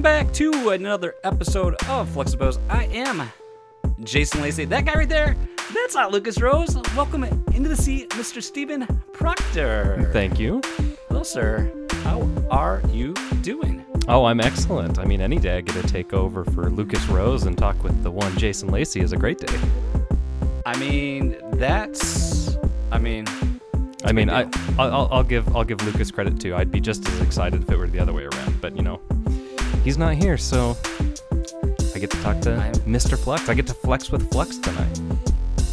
Welcome back to another episode of Flexibos. I am Jason Lacey. That guy right there, that's not Lucas Rose. Welcome into the seat, Mr. Stephen Proctor. Thank you. Hello, sir. How are you doing? Oh, I'm excellent. I mean, any day I get to take over for Lucas Rose and talk with the one Jason Lacey is a great day. I mean, that's. I mean, I mean, I, I'll, I'll give I'll give Lucas credit too. I'd be just as excited if it were the other way around. But you know, he's not here, so I get to talk to I'm- Mr. Flux. I get to flex with Flux tonight.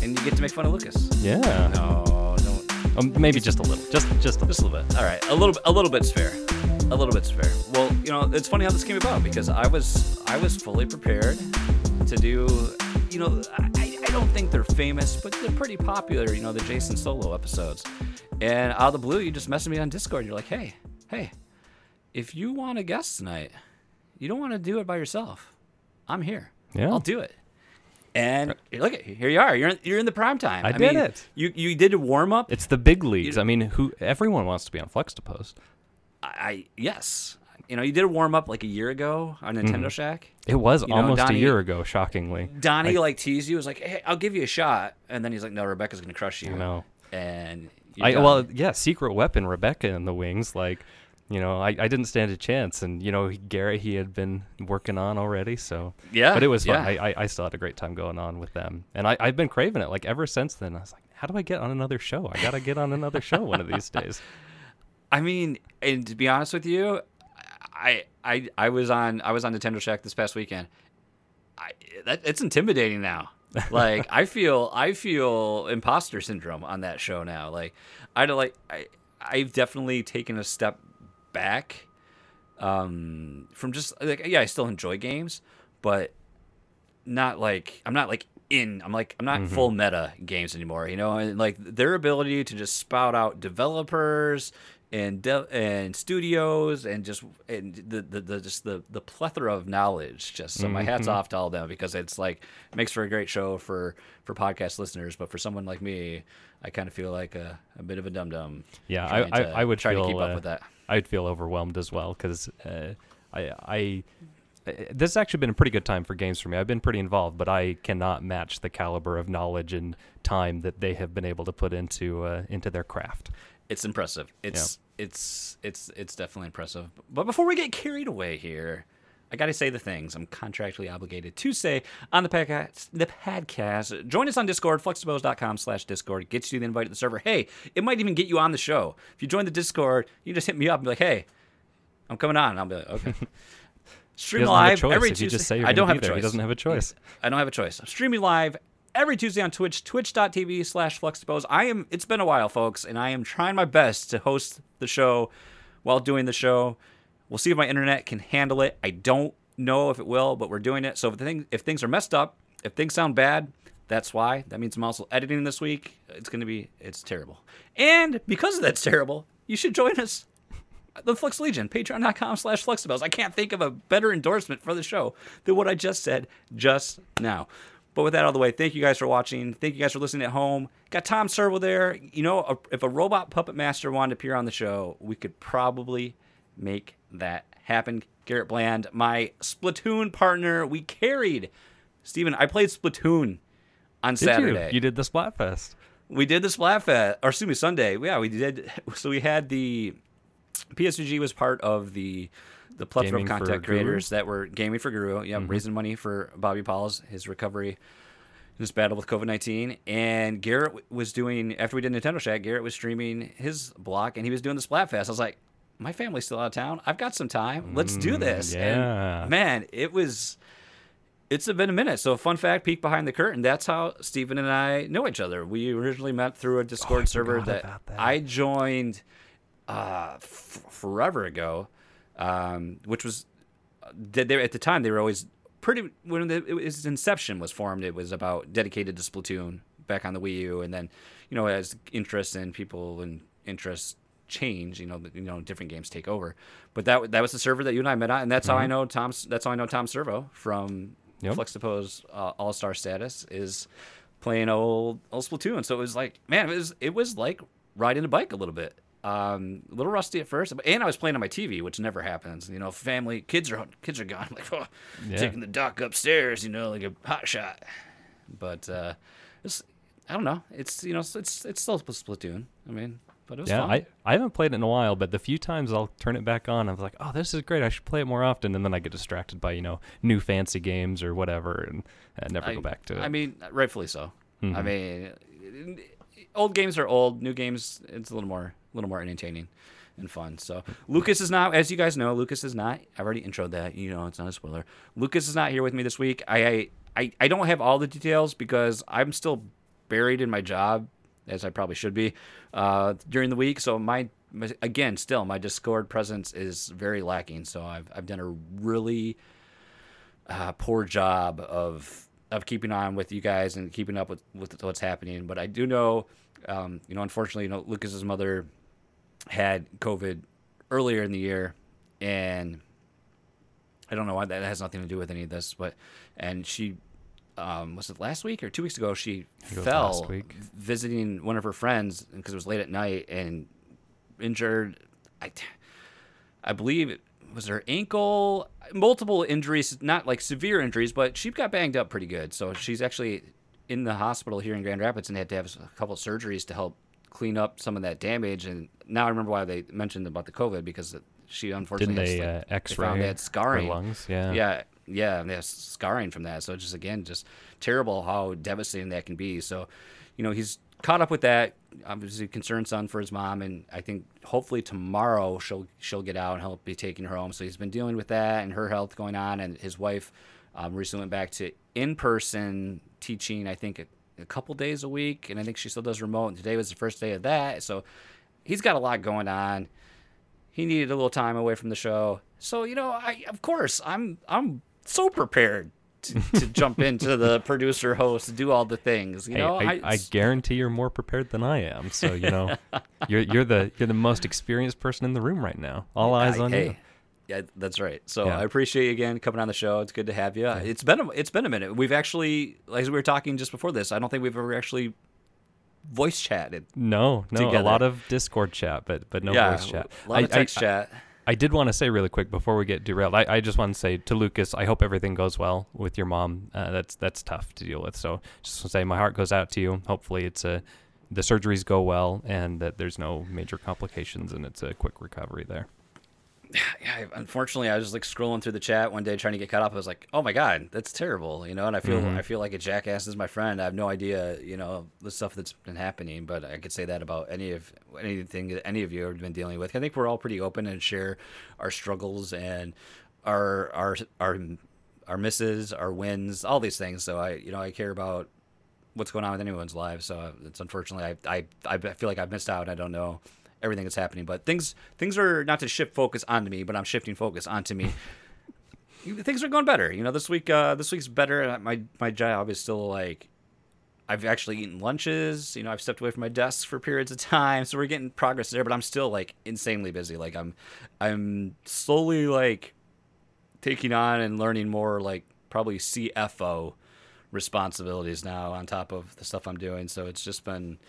and you get to make fun of Lucas. Yeah. No, no, Um, maybe just a little. Just just a just a little bit. All right, a little, a little bit's fair. A little bit's fair. Well, you know, it's funny how this came about because I was, I was fully prepared to do. You know, I, I don't think they're famous, but they're pretty popular. You know, the Jason Solo episodes. And out of the blue, you just messaged me on Discord. You're like, hey, hey, if you want a guest tonight, you don't want to do it by yourself. I'm here. Yeah. I'll do it. And look at here you are. You're in, you're in the prime time. I did mean, it. You you did a warm up. It's the big leagues. I mean, who everyone wants to be on Flex to post. I, I yes. You know, you did a warm up like a year ago on mm-hmm. Nintendo Shack. It was You know, almost Donnie- a year ago, shockingly. Donnie like teased you, was like, "Hey, I'll give you a shot," and then he's like, "No, Rebecca's gonna crush you." I know. And you're I done. well, yeah, secret weapon Rebecca in the wings. Like, you know, I, I didn't stand a chance, and you know, Garrett he had been working on already, so Yeah, But it was fun. yeah. I, I I still had a great time going on with them, and I I've been craving it like ever since then. I was like, how do I get on another show? I gotta get on another show one of these days. I mean, and to be honest with you, I I I was on I was on Nintendo Shack this past weekend. I that it's intimidating now. Like I feel I feel imposter syndrome on that show now. Like I don't like I I've definitely taken a step back um from just like yeah, I still enjoy games, but not like I'm not like in I'm like I'm not full meta games anymore, you know, and like their ability to just spout out developers and de- and studios and just and the, the, the just the the plethora of knowledge just so my hats off to all of them because it's like it makes for a great show for for podcast listeners but for someone like me I kind of feel like a, a bit of a dum dum Yeah, I, I, I would try feel to keep uh, up with that I'd feel overwhelmed as well because uh, I I. uh, This has actually been a pretty good time for games for me. I've been pretty involved, but I cannot match the caliber of knowledge and time that they have been able to put into uh, into their craft. it's impressive. It's it's it's it's definitely impressive. But before we get carried away here, I got to say the things I'm contractually obligated to say on the podcast. The podcast. Join us on Discord, flexibos.com slash Discord. Gets you the invite to the server. Hey, it might even get you on the show. If you join the Discord, you just hit me up and be like, hey, I'm coming on. And I'll be like, okay. Stream doesn't have a live every Tuesday. you just say you're I don't have a choice. He doesn't have a choice. I don't have a choice. I'm streaming live every Tuesday on Twitch, twitch.tv slash flexippose. I am it's been a while, folks, and I am trying my best to host the show while doing the show. We'll see if my internet can handle it. I don't know if it will, but we're doing it. So if thing if things are messed up, if things sound bad, that's why. That means I'm also editing this week. It's gonna be it's terrible. And because of that's terrible, you should join us the Flux Legion, patreon.com slash flexibels. I can't think of a better endorsement for the show than what I just said just now. But with that out of the way, thank you guys for watching. Thank you guys for listening at home. Got Tom Servo there. You know, if a robot puppet master wanted to appear on the show, we could probably make that happen. Garrett Bland, my Splatoon partner, we carried. Steven, I played Splatoon on Did Saturday you? You did the Splatfest. we did the Splatfest, or excuse me, Sunday. Yeah, we did. So we had the PSVG was part of the the plethora Gaming of content Guru? creators that were gaming for Guru. Yeah, Mm-hmm. raising money for Bobby Paul's his recovery, his battle with COVID nineteen. And Garrett was doing after we did Nintendo Shack. Garrett was streaming his block, and he was doing the Splatfest. I was like, my family's still out of town. I've got some time. Let's do this. Mm, yeah. And man, it was it's been a minute. So, fun fact, peek behind the curtain. That's how Stephen and I know each other. We originally met through a Discord server Oh, forgot that, that. I joined uh, f- forever ago, um, which was they, they, at the time they were always pretty when the, it, its inception was formed. It was about dedicated to Splatoon back on the Wii U, and then you know as interest and people and interests change, you know, the- you know, different games take over. But that that was the server that you and I met on, and that's how I know Tom. That's how I know Tom Servo from Yep. Flexipose uh, All Star status is playing old old Splatoon. So it was like, man, it was it was like riding a bike a little bit. Um, a little rusty at first, and I was playing on my TV, which never happens. You know, family, kids are kids are gone. like, oh, Yeah. taking the dock upstairs. You know, like a hot shot. But uh, I don't know. It's you know it's, it's still Splatoon. I mean, but it was Yeah, fun. I, I haven't played it in a while, but the few times I'll turn it back on, I'm like, oh, this is great. I should play it more often. And then I get distracted by, you know, new fancy games or whatever and never I, go back to it. I mean, rightfully so. I Mhm. mean, old games are old. New games, it's a little more, a little more entertaining and fun. So Lucas is not, as you guys know, Lucas is not. I've already introed that. You know, it's not a spoiler. Lucas is not here with me this week. I, I, I, I don't have all the details because I'm still buried in my job, as I probably should be, uh, during the week. So my, my again, still my Discord presence is very lacking. So I've, I've done a really uh, poor job of of keeping on with you guys and keeping up with, with what's happening. But I do know, um, you know, unfortunately, you know, Lucas's mother had COVID earlier in the year, and I don't know why that has nothing to do with any of this, but and she. Um, was it last week or two weeks ago? She fell visiting one of her friends because it was late at night and injured. I, I believe it was her ankle, multiple injuries, not like severe injuries, but she got banged up pretty good. So she's actually in the hospital here in Grand Rapids and had to have a couple of surgeries to help clean up some of that damage. And now I remember why they mentioned about the COVID because she unfortunately Didn't has, they like, uh, X-ray found they had her scarring. lungs? Yeah. Yeah, yeah, there's scarring from that. So just again, just terrible how devastating that can be. So, you know, he's caught up with that. Obviously, concerned son for his mom, and I think hopefully tomorrow she'll she'll get out and he'll be taking her home. So he's been dealing with that and her health going on, and his wife um, recently went back to in person teaching. I think a, a couple days a week, and I think she still does remote. And today was the first day of that. So he's got a lot going on he needed a little time away from the show. So you know, I of course I'm I'm so prepared to, to jump into the producer host, do all the things. You Hey, know, I, I, guarantee you're more prepared than I am. So you know, you're you're the you're the most experienced person in the room right now. All eyes I- on hey, you. Yeah, that's right. So Yeah. I appreciate you again coming on the show. It's good to have you. It's been a, it's been a minute. We've actually, as we were talking just before this, I don't think we've ever actually voice chatted. No, no, together. a lot of Discord chat, but but no yeah, voice chat. a lot of I- I- text chat. I did want to say really quick before we get derailed. I, I just want to say to Lucas, I hope everything goes well with your mom. Uh, that's that's tough to deal with. So just to say my heart goes out to you. Hopefully it's a the surgeries go well and that there's no major complications and it's a quick recovery there. yeah, unfortunately, I was just like scrolling through the chat one day trying to get caught up. I was like, "Oh my god, that's terrible," you know. And I feel Mhm. I feel like a jackass is my friend. I have no idea, you know, the stuff that's been happening. But I could say that about any of anything that any of you have been dealing with. I think we're all pretty open and share our struggles and our our our our misses, our wins, all these things. So I, you know, I care about what's going on with anyone's lives. So it's unfortunately I I I feel like I've missed out. And I don't know everything that's happening, but things things are not to shift focus onto me, but I'm shifting focus onto me. things are going better. You know, this week uh this week's better. My my job is still like I've actually eaten lunches. You know, I've stepped away from my desk for periods of time, so we're getting progress there. But I'm still like insanely busy. Like I'm, I'm slowly like taking on and learning more like probably CFO responsibilities now on top of the stuff I'm doing. So it's just been,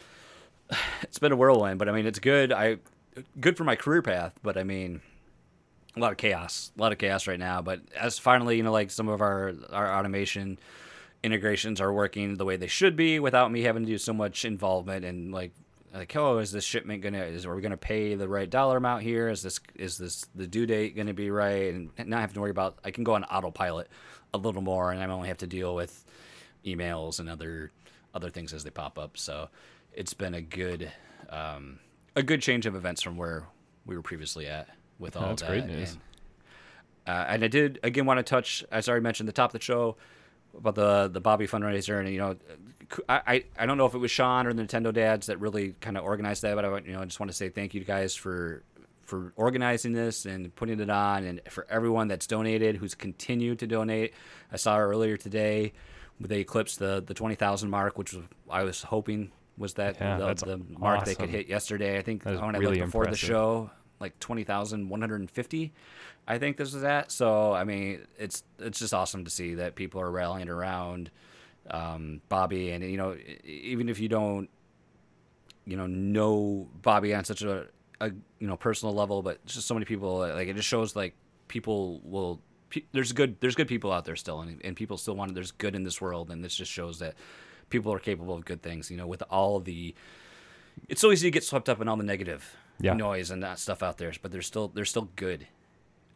it's been a whirlwind. But I mean, it's good. I good for my career path. But I mean, a lot of chaos, a lot of chaos right now. But as finally, you know, like some of our our automation integrations are working the way they should be without me having to do so much involvement and like like oh is this shipment gonna is are we gonna pay the right dollar amount here is this is this the due date gonna be right and not have to worry about I can go on autopilot a little more and I only have to deal with emails and other other things as they pop up so it's been a good um, a good change of events from where we were previously at with all That's that great news. And, uh, and I did again want to touch, as I already mentioned, the top of the show about the the Bobby fundraiser, and you know, I I, don't know if it was Sean or the Nintendo dads that really kind of organized that, but I you know I just want to say thank you guys for for organizing this and putting it on, and for everyone that's donated, who's continued to donate. I saw earlier today they eclipsed the the twenty thousand mark, which was I was hoping was that Yeah, the, the mark they could hit yesterday. I think when I really looked before the show, like twenty thousand one hundred and fifty. I think this is at. So I mean, it's it's just awesome to see that people are rallying around um, Bobby, and you know, even if you don't, you know, know Bobby on such a a you know personal level, but just so many people like it just shows like people will. Pe- there's good there's good people out there still, and, and people still want there's good in this world, and this just shows that people are capable of good things. You know, with all the, it's so easy to get swept up in all the negative Yeah. noise and that stuff out there, but there's still there's still good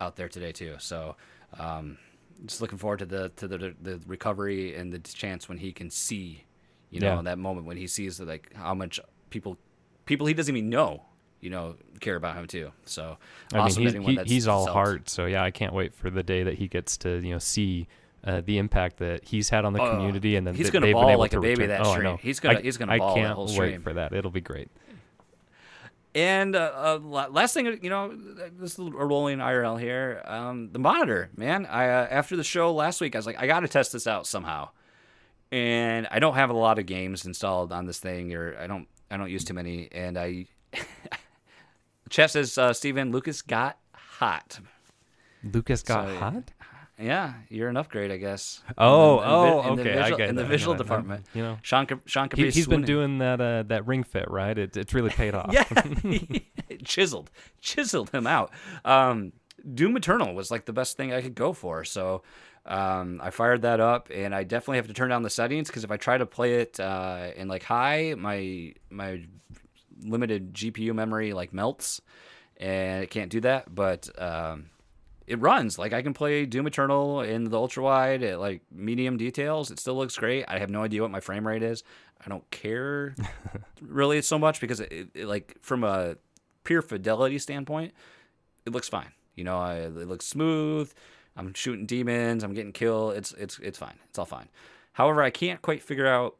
out there today too. So, um, just looking forward to the to the the recovery and the chance when he can see, you know, Yeah. that moment when he sees like how much people people he doesn't even know, you know, care about him too. So I awesome mean, he's, he, he's all heart. So yeah, I can't wait for the day that he gets to you know see uh, the impact that he's had on the Oh, community, and then he's that gonna they've been bawl able like to a baby return. that oh, stream. He's gonna- I, he's gonna ball I can't wait stream. for that. It'll be great. And uh, uh, last thing, you know, this is a rolling IRL here. Um, the monitor, man. I uh, after the show last week, I was like, I got to test this out somehow. And I don't have a lot of games installed on this thing, or I don't, I don't use too many. And I, chat says, uh, Steven Lucas got hot. Lucas got So, hot. Yeah, you're an upgrade, I guess. Oh, in the, oh, in okay. I visual, get in the that, visual that. department. You know, Sean, Sean he, Caprice he's been doing that uh, that ring fit, right? It, it's really paid off. Yeah, chiseled, chiseled him out. Um, Doom Eternal was like the best thing I could go for. So um, I fired that up, and I definitely have to turn down the settings because if I try to play it uh, in like high, my my limited GPU memory like melts, and it can't do that. But um, it runs like I can play Doom Eternal in the ultra wide at like medium details. It still looks great. I have no idea what my frame rate is. I don't care really so much because it, it like from a pure fidelity standpoint, it looks fine. You know, I, it looks smooth. I'm shooting demons. I'm getting killed. It's it's it's fine. It's all fine. However, I can't quite figure out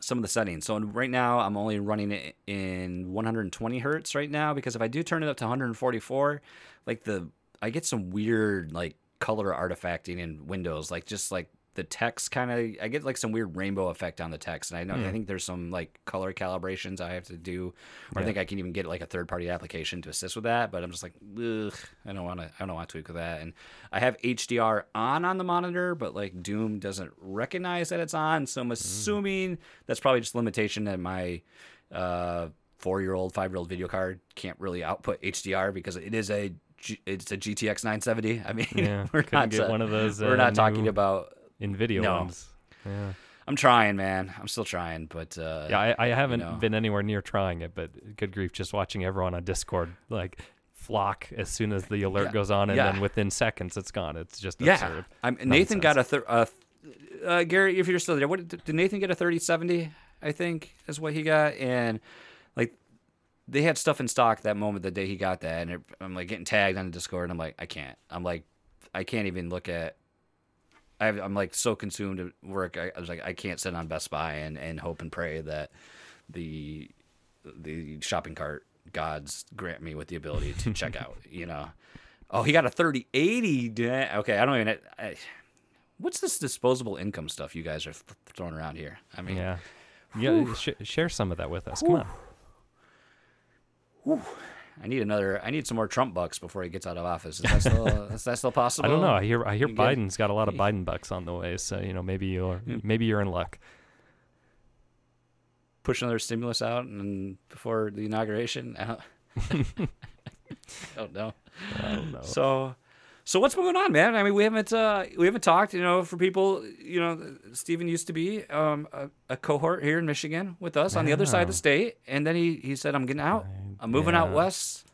some of the settings. So right now, I'm only running it in 120 hertz right now because if I do turn it up to 144, like the I get some weird like color artifacting in Windows, like just like the text kind of I get like some weird rainbow effect on the text, and I know I think there's some like color calibrations I have to do. Or I think I can even get like a third party application to assist with that, but I'm just like, ugh, I don't want to, I don't want to tweak with that. And I have HDR on on the monitor, but like Doom doesn't recognize that it's on, so I'm assuming that's probably just limitation that my uh, four year old, five year old video card can't really output HDR because it is a G- it's a GTX 970. I mean, Yeah, we're couldn't get uh, one of those, We're uh, not talking about. Nvidia No. ones. Yeah. I'm trying, man. I'm still trying, but uh, Yeah, I, I haven't know. been anywhere near trying it, but good grief, just watching everyone on Discord like flock as soon as the alert Yeah, goes on, and yeah. then within seconds it's gone. It's just yeah. absurd. I'm, Nathan got a thir- uh, uh, Gary. If you're still there, what did Nathan get a 3070? I think is what he got, and they had stuff in stock that moment the day he got that, and it, I'm like getting tagged on the Discord, and I'm like, I can't. I'm like, I can't even look at. I have, I'm like so consumed at work. I, I was like, I can't sit on Best Buy and, and hope and pray that the the shopping cart gods grant me with the ability to check out. You know. Oh, he got a 3080. Da- Okay, I don't even. I, what's this disposable income stuff you guys are th- throwing around here? I mean, Yeah, yeah. Sh- share some of that with us. Come on. I need another. I need some more Trump bucks before he gets out of office. Is that still, is that still possible? I don't know. I hear I hear You? Biden's got a lot of Biden bucks on the way, so you know maybe you're hmm. maybe you're in luck. Push another stimulus out and before the inauguration. I don't know. I don't know. So, so what's going on, man? I mean, we haven't uh, we haven't talked. You know, for people, you know, Stephen used to be um, a, a cohort here in Michigan with us on the other side of the state, and then he he said, "I'm getting out. I'm moving out west."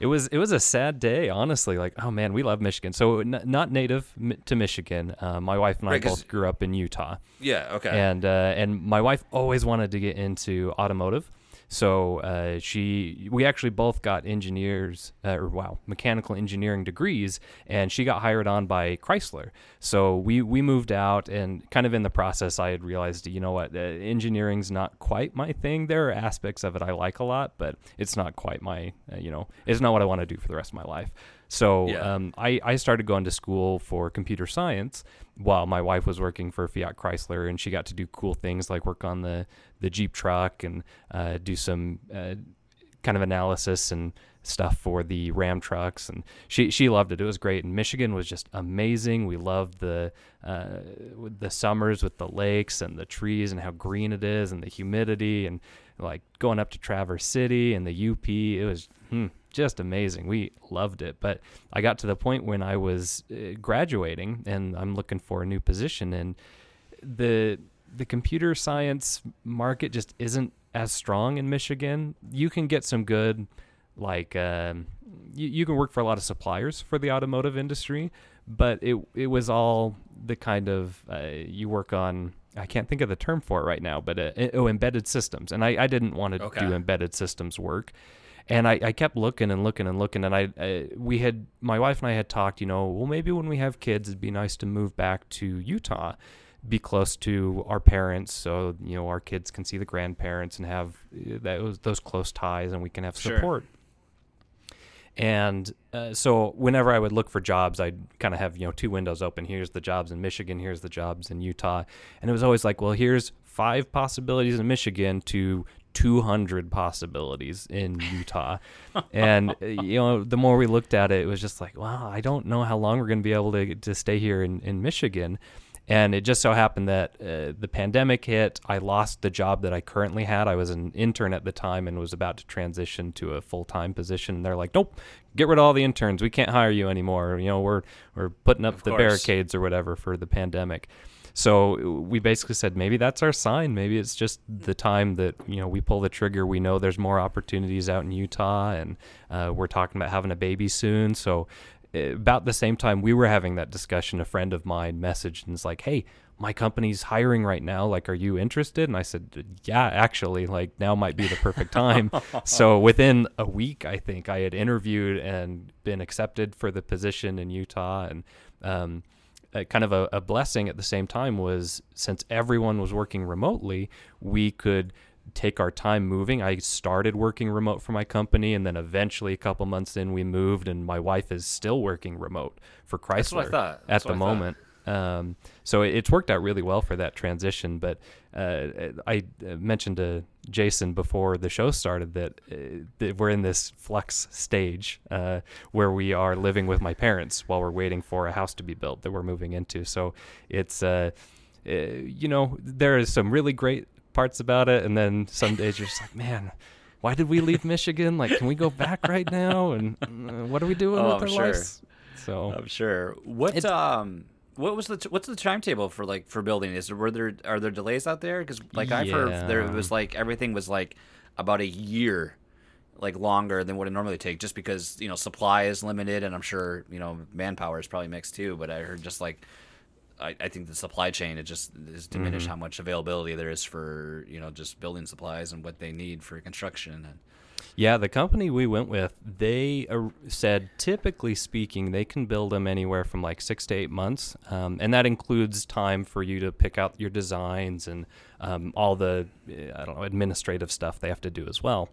It was it was a sad day, honestly. Like, oh man, we love Michigan. So n- not native mi- to Michigan. Uh, my wife and I Right, both grew up in Utah, Yeah. Okay. and uh, and my wife always wanted to get into automotive. So uh, she, we actually both got engineers, uh, or wow, mechanical engineering degrees, and she got hired on by Chrysler. So we we moved out, and kind of in the process, I had realized, you know what, uh, engineering's not quite my thing. There are aspects of it I like a lot, but it's not quite my, uh, you know, it's not what I want to do for the rest of my life. So Yeah. um, I, I started going to school for computer science while my wife was working for Fiat Chrysler, and she got to do cool things like work on the, the Jeep truck and uh, do some uh, kind of analysis and stuff for the Ram trucks, and she she loved it. It was great, and Michigan was just amazing. We loved the uh, the summers with the lakes and the trees and how green it is, and the humidity, and like going up to Traverse City and the UP. It was hmm, just amazing. We loved it. But I got to the point when I was uh, graduating, and I'm looking for a new position, and the the computer science market just isn't as strong in Michigan. You can get some good like um, you, you can work for a lot of suppliers for the automotive industry, but it it was all the kind of uh, you work on. I can't think of the term for it right now, but uh, oh, embedded systems, and I, I didn't want to Okay. do embedded systems work, and I, I kept looking and looking and looking, and I, I we had my wife and I had talked, you know, well maybe when we have kids, it'd be nice to move back to Utah, be close to our parents, so you know our kids can see the grandparents and have uh, those those close ties, and we can have support. Sure. And uh, so whenever I would look for jobs, I'd kind of have, you know, two windows open. Here's the jobs in Michigan, here's the jobs in Utah. And it was always like, well, here's five possibilities in Michigan to 200 possibilities in Utah. and, uh, you know, the more we looked at it, it was just like, wow, I don't know how long we're going to be able to, to stay here in, in Michigan. And it just so happened that uh, the pandemic hit. I lost the job that I currently had. I was an intern at the time and was about to transition to a full time position. And they're like, "Nope, get rid of all the interns. We can't hire you anymore. You know, we're we're putting up Of the course. barricades or whatever for the pandemic." So we basically said maybe that's our sign. Maybe it's just the time that you know we pull the trigger. We know there's more opportunities out in Utah, and uh, we're talking about having a baby soon. So uh, about the same time we were having that discussion, a friend of mine messaged and was like, "Hey, my company's hiring right now. Like, are you interested?" And I said, "Yeah, actually. Like, now might be the perfect time." so within a week, I think I had interviewed and been accepted for the position in Utah, and um, uh, kind of a, a blessing at the same time was since everyone was working remotely, we could take our time moving. I started working remote for my company, and then eventually, a couple months in, we moved, and my wife is still working remote for Chrysler That's what I thought. at That's the moment. Um, so it, it's worked out really well for that transition. But uh, I uh, mentioned to Jason before the show started that, uh, that we're in this flux stage uh, where we are living with my parents while we're waiting for a house to be built that we're moving into. So it's, uh, uh, you know, there is some really great parts about it, and then some days you're just like, man. Why did we leave Michigan? Like, can we go back right now? And uh, what are we doing Oh, with I'm our sure. lives? So I'm sure. What It's- um what was the what's the timetable for like for building? Is there were there are there delays out there? Because like I've heard there was like everything was like about a year like longer than what it normally take just because you know supply is limited and I'm sure you know manpower is probably mixed too. But I heard just like I, I think the supply chain it just is diminished Mm-hmm. how much availability there is for you know just building supplies and what they need for construction and Yeah, the company we went with, they uh, said typically speaking, they can build them anywhere from like six to eight months, um, and that includes time for you to pick out your designs and um, all the I don't know administrative stuff they have to do as well.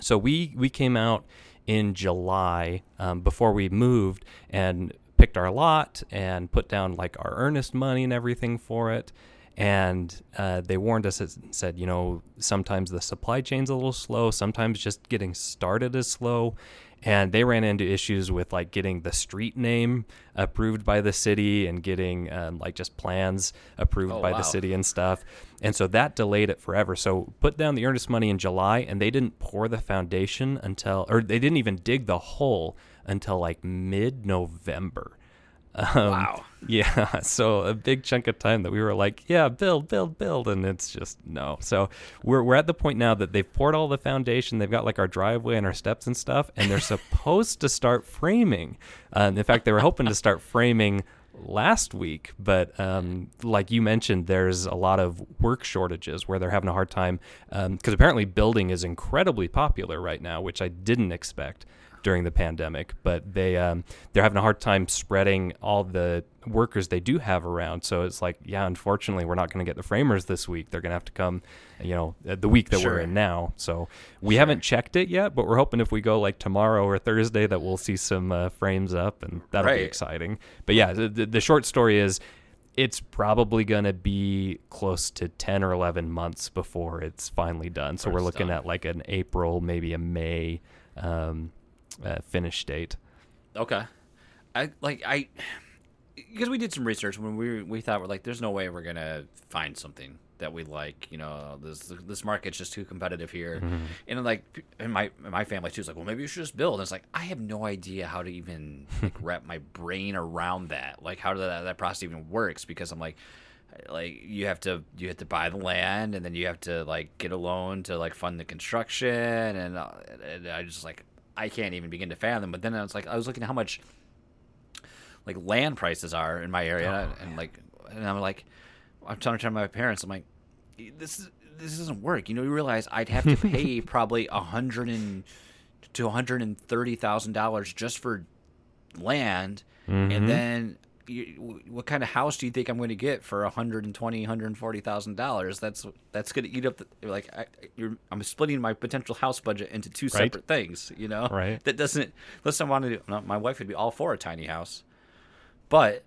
So we we came out in July um, before we moved and picked our lot and put down like our earnest money and everything for it. And uh, they warned us and said, you know, sometimes the supply chain's a little slow. Sometimes just getting started is slow. And they ran into issues with like getting the street name approved by the city and getting um, like just plans approved Oh, by wow. the city and stuff. And so that delayed it forever. So put down the earnest money in July and they didn't pour the foundation until, or they didn't even dig the hole until like mid November. Um, Wow. Yeah. So a big chunk of time that we were like, yeah, build, build, build. And it's just no. So we're, we're at the point now that they've poured all the foundation. They've got like our driveway and our steps and stuff. And they're supposed to start framing. Um, in fact, they were hoping to start framing last week, but um, like you mentioned, there's a lot of work shortages where they're having a hard time because apparently building is incredibly popular right now, which I didn't expect during the pandemic. But they um, they're having a hard time spreading all the workers they do have around. So it's like, yeah, unfortunately, we're not going to get the framers this week. They're going to have to come, you know, uh, the week that Sure. we're in now. So we haven't checked it yet, but we're hoping if we go like tomorrow or Thursday that we'll see some uh, frames up, and that'll be exciting. But yeah, the, the, short story is. it's probably going to be close to 10 or 11 months before it's finally done. So Before we're looking done. at like an April, maybe a May um, uh, finish date. Okay. I like I because we did some research when we we thought we're like there's no way we're gonna find something that we like. You know, this this market's just too competitive here. And like and my my family too is like, well, maybe you should just build. And it's like I have no idea how to even like, wrap my brain around that. Like how that that process even works because I'm like like you have to you have to buy the land and then you have to like get a loan to like fund the construction and, uh, and I just like I can't even begin to fathom. But then I was like I was looking at how much like land prices are in my area and like and I'm like I'm trying to my parents I'm like this is this doesn't work. You know, you realize I'd have to pay probably a hundred and to one hundred and thirty thousand dollars just for land, Mm-hmm. and then you, what kind of house do you think I'm going to get for a hundred and twenty, hundred and forty thousand dollars? That's that's going to eat up. The, like I, you're, I'm splitting my potential house budget into two Right. separate things. You know, Right. That doesn't. Listen, I want to. No, my wife would be all for a tiny house, but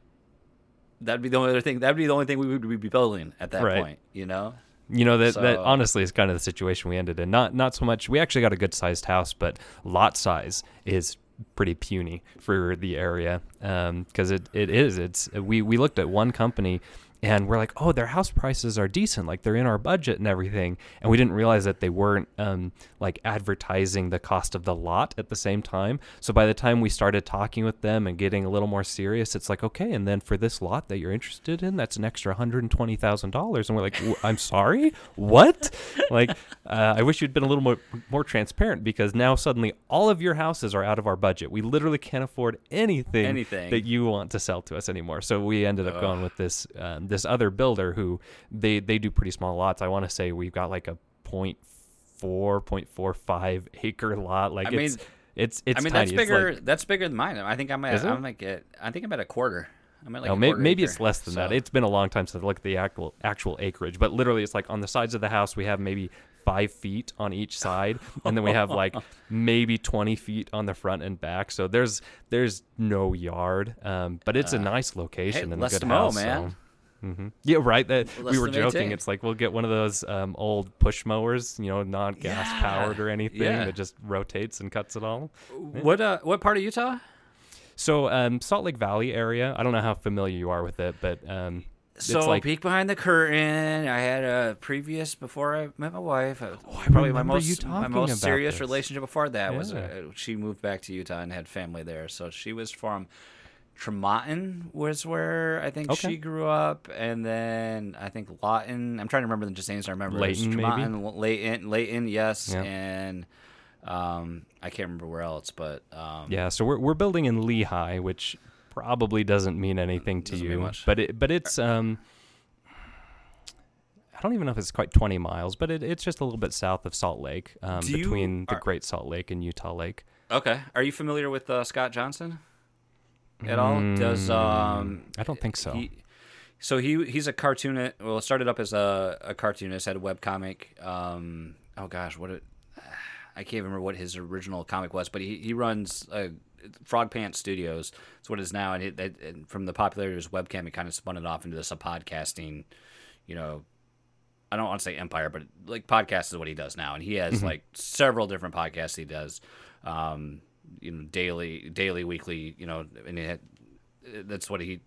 that'd be the only other thing. That'd be the only thing we would be building at that Right. point. You know. You know that that honestly is kind of the situation we ended in. Not not so much. We actually got a good sized house, but lot size is pretty puny for the area um, because it, it is. It's we we looked at one company and we're like, oh, their house prices are decent, like they're in our budget and everything, and we didn't realize that they weren't um, like advertising the cost of the lot at the same time. So by the time we started talking with them and getting a little more serious, it's like, okay, and then for this lot that you're interested in, that's an extra hundred and twenty thousand dollars, and we're like, I'm sorry, what? like, uh, I wish you'd been a little more more transparent because now suddenly all of your houses are out of our budget. We literally can't afford anything, Anything. that you want to sell to us anymore. So we ended up going with this um, this other builder who they they do pretty small lots. I want to say we've got like a point four point four five acre lot. Like I it's mean- it's it's I mean, tiny. that's It's bigger. like- that's bigger than mine. I think I'm at. I'm like at. I think I'm at a quarter. I'm at like. a may, maybe acre. it's less than that. It's been a long time since I looked at the actual actual acreage, but literally, it's like on the sides of the house we have maybe five feet on each side, and then we have like maybe twenty feet on the front and back. So there's there's no yard, um, but it's a nice location and a Uh, good to mow, house. man. So. Hmm Yeah, right. That we were joking. maintain. It's like we'll get one of those um, old push mowers, you know, not gas Yeah, powered or anything yeah. that just rotates and cuts it all. What uh? What part of Utah? So um, Salt Lake Valley area. I don't know how familiar you are with it, but um, So it's like peek behind the curtain. I had a previous before I met my wife. uh, probably my remember you most my most serious this. relationship before that was uh, she moved back to Utah and had family there. So she was from Tremonton was where I think Okay. she grew up, and then I think Lawton. I'm trying to remember the just names I remember. Layton, maybe? Layton, Layton, yes, Yeah. and um, I can't remember where else, but um, Yeah, so we're we're building in Lehi, which probably doesn't mean anything to you, but it but it's um. I don't even know if it's quite 20 miles, but it, it's just a little bit south of Salt Lake, um, Do you- between the are- Great Salt Lake and Utah Lake. Okay. Are you familiar with uh, Scott Johnson at all? Does um I don't think so. he so he he's a cartoonist. Well, started up as a, a cartoonist, had a web comic. Um, oh gosh, what it I can't remember what his original comic was, but he he runs uh, Frog Pants Studios. That's what it is now, and, it, it, and from the popularity of his webcomic, it kind of spun it off into this a podcasting, you know. I don't want to say empire, but like podcast is what he does now, and he has like several different podcasts he does, um, you know, daily, daily, weekly, you know, and it, that's what he,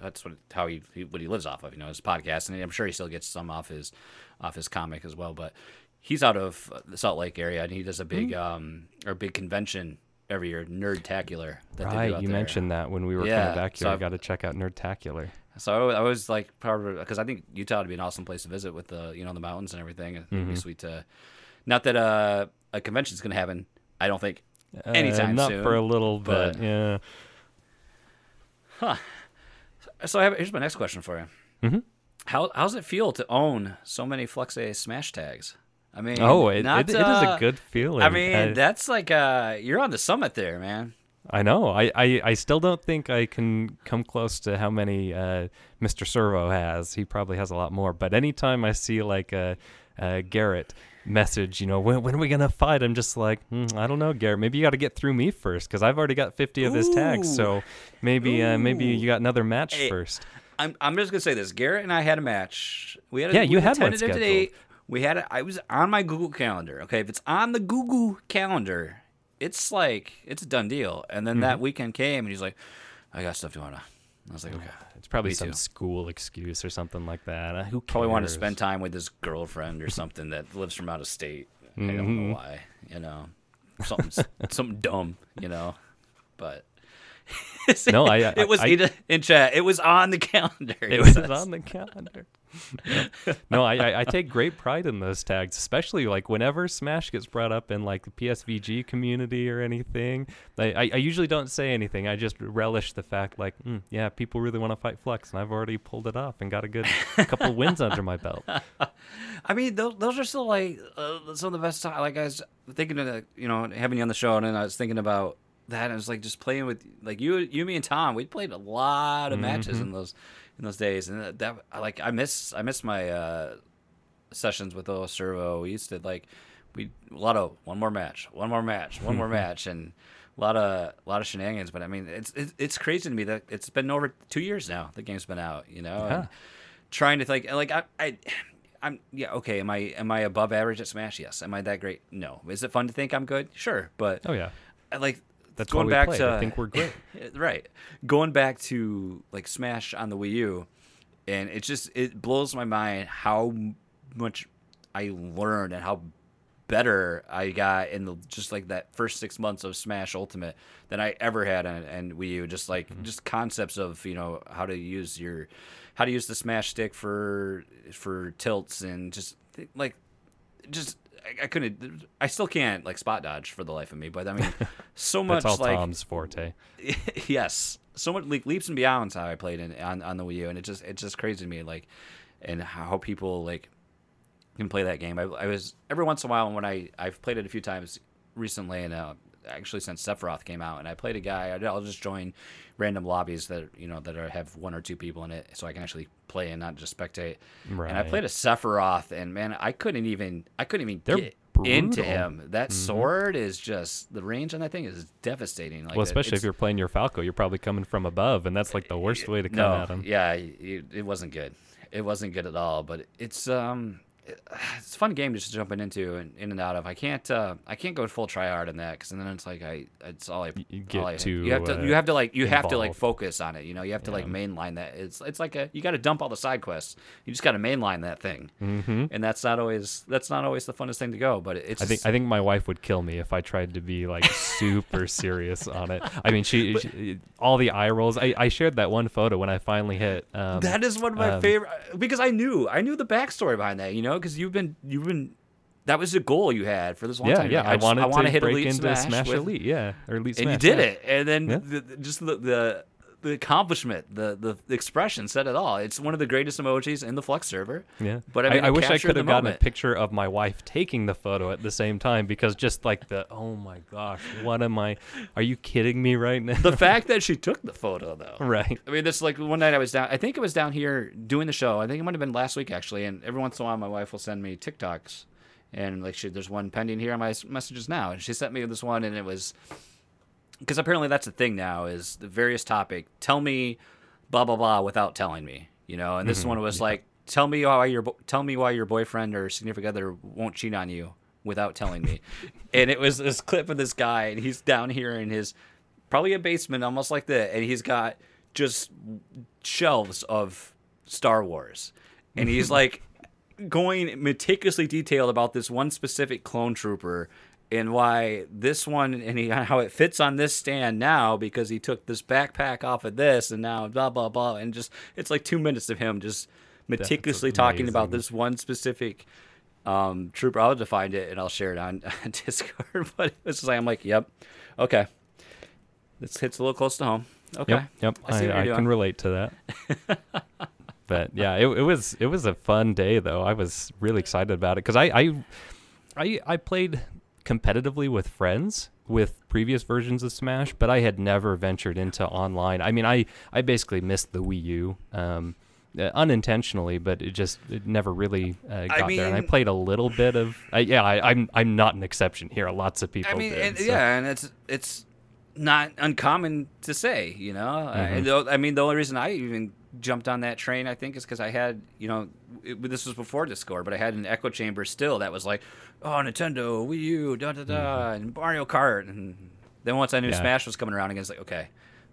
that's what how he, he what he lives off of, you know, his podcast, and I'm sure he still gets some off his, off his comic as well, but he's out of the Salt Lake area, and he does a big, um, or big convention every year, Nerdtacular. That Right, you there. mentioned that when we were Yeah, coming back so here. I I've- got to check out Nerdtacular. So I was like, probably because I think Utah would be an awesome place to visit with the you know the mountains and everything. It'd Mm-hmm. be sweet to, not that uh, a convention's gonna happen. I don't think anytime uh, not soon. for a little but- bit. Yeah. So I have, here's my next question for you. Mm-hmm. How how's it feel to own so many Flux A smash tags? I mean, Oh, it, not, it, it is uh, a good feeling. I mean, I- that's like uh, you're on the summit there, man. I know. I, I, I still don't think I can come close to how many uh, Mr. Servo has. He probably has a lot more. But anytime I see like a, a Garrett message, you know, when, when are we gonna fight? I'm just like, hmm, I don't know, Garrett. Maybe you got to get through me first because I've already got 50 of his tags. So maybe uh, maybe you got another match Hey, first. I'm I'm just gonna say this. Garrett and I had a match. We had a, Yeah, you had one scheduled. date. We had it. I was on my Google calendar. Okay, if it's on the Google calendar, it's like it's a done deal. And then Mm-hmm. that weekend came, and he's like, "I got stuff to do. I was like, "Okay." It's probably Me some too. school excuse or something like that. Uh, who Probably wanted to cares? spend time with his girlfriend or something that lives from out of state. I don't Mm-hmm. know why. You know, something something dumb. You know, but. No, I- I- it was I- in, chat. It was on the calendar. It was on the calendar. no, I, I I take great pride in those tags, especially like whenever Smash gets brought up in like the PSVG community or anything. I, I, I usually don't say anything. I just relish the fact like, mm, yeah, people really want to fight Flux, and I've already pulled it off and got a good couple wins under my belt. I mean, those, those are still like uh, some of the best. Time. Like I was thinking of, you know, having you on the show, and then I was thinking about that. And I was like, just playing with like you, you, me, and Tom. We played a lot of matches in those in those days, and that, that like I miss I miss my uh, sessions with O Servo. We used to like we a lot of one more match, one more match, one more match, and a lot of a lot of shenanigans. But I mean, it's it's, it's crazy to me that it's been over two years now. The game's been out, you know. Yeah. And trying to like like I, I I'm yeah okay. Am I am I above average at Smash? Yes. Am I that great? No. Is it fun to think I'm good? Sure. But Oh yeah, I like that's going back to I think we're great. right going back to like Smash on the Wii U, and it just it blows my mind how much I learned and how better I got in the just like that first six months of Smash Ultimate than I ever had on, on Wii U. Just like Mm-hmm. just concepts of you know how to use your how to use the Smash stick for for tilts and just like just I, I couldn't I still can't like spot dodge for the life of me. But I mean, so much like Tom's forte. yes, so much like leaps and bounds how I played in on, on the Wii U, and it just it's just crazy to me like, and how people like can play that game. I, I was every once in a while when I I've played it a few times recently, and uh, actually since Sephiroth came out, and I played a guy. I'll just join random lobbies that you know that are, have one or two people in it, so I can actually play and not just spectate. And I played a Sephiroth, and man, I couldn't even I couldn't even They're get into him. That sword is just the range on that thing is devastating. Like well, especially if you're playing your Falco, you're probably coming from above, and that's like the worst way to come no, at him. yeah, it, it wasn't good. It wasn't good at all. But it's um, it's a fun game just jumping into and in and out of. I can't uh, I can't go full try hard in that because then it's like I it's all I you get I, too, you have to uh, you have to like you have to like focus on it. You know, you have to like mainline that. It's it's like a you got to dump all the side quests. You just got to mainline that thing, Mhm. and that's not always that's not always the funnest thing to go. But it's I think I think my wife would kill me if I tried to be like super serious on it. I mean, she, she all the eye rolls. I, I shared that one photo when I finally hit. Um, That is one of my um, favorite because I knew I knew the backstory behind that. You know, because you've been you've been that was the goal you had for this one yeah, time. Yeah. like, I, just- wanted I want to hit break Elite into Smash, Smash, with- Elite, yeah, or Elite and Smash. you did yeah. it. And then Yeah. the- just the, the the accomplishment, the, the expression said it all. It's one of the greatest emojis in the Flux server. Yeah, But I mean, I, it wish I could have gotten a picture of my wife taking the photo at the same time because just like the oh my gosh, what am I? Are you kidding me right now? The fact that she took the photo though. right. I mean, this like one night I was down. I think it was down here doing the show. I think it might have been last week actually. And every once in a while, my wife will send me TikToks, and like she, there's one pending here on my messages now, and she sent me this one, and it was because apparently that's the thing now is the various topic. Tell me, blah blah blah, without telling me. You know, and this mm-hmm. one was like, tell me why your tell me why your boyfriend or significant other won't cheat on you without telling me. and it was this clip of this guy, and he's down here in his probably a basement, almost like that, and he's got just shelves of Star Wars, and he's like going meticulously detailed about this one specific clone trooper and why this one and he, how it fits on this stand now because he took this backpack off of this and now blah blah blah and just it's like two minutes of him just meticulously talking about this one specific um, trooper. I'll have to find it and I'll share it on, on Discord. But it's just like I'm like, yep, okay, this hits a little close to home. Okay, Yep. Yep. I I, I can relate to that. but yeah, it, it was it was a fun day though. I was really excited about it because I, I I I played competitively with friends with previous versions of Smash, but I had never ventured into online. I mean, I I basically missed the Wii U. Um, uh, unintentionally, but it just it never really uh, got there. And I played a little bit of, I yeah, I, I'm I'm not an exception here. Lots of people. I mean, did, and, so- yeah, and it's it's not uncommon to say, you know. I, Mhm. though- I mean, the only reason I even jumped on that train, I think, is because I had, you know, it, this was before Discord, but I had an echo chamber still that was like, oh, Nintendo, Wii U, da da da, mm-hmm. and Mario Kart. And then once I knew Yeah. Smash was coming around again, it's like, okay,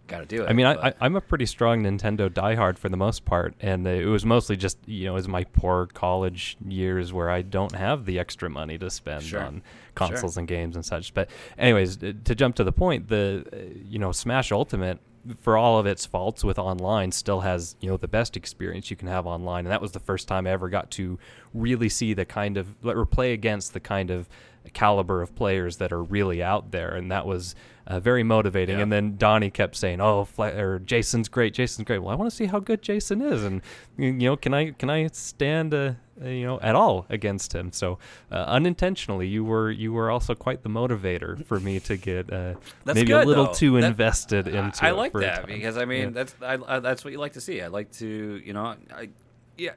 got to do it. I mean, I, But- I, I'm a pretty strong Nintendo diehard for the most part, and it was mostly just you know, it was my poor college years where I don't have the extra money to spend Sure. on consoles and games and such. But anyways, to jump to the point, the you know, Smash Ultimate, for all of its faults with online, still has you know the best experience you can have online, and that was the first time I ever got to really see the kind of or play against the kind of caliber of players that are really out there, and that was uh, very motivating. Yeah. And then Donnie kept saying, "Oh, Fla- or Jason's great, Jason's great." Well, I want to see how good Jason is, and you know, can I can I stand uh, you know at all against him? So uh, unintentionally, you were you were also quite the motivator for me to get uh, That's maybe a little though. too That- invested into. I, like that because I mean Yeah. that's I, I, that's what you like to see. I like to you know I yeah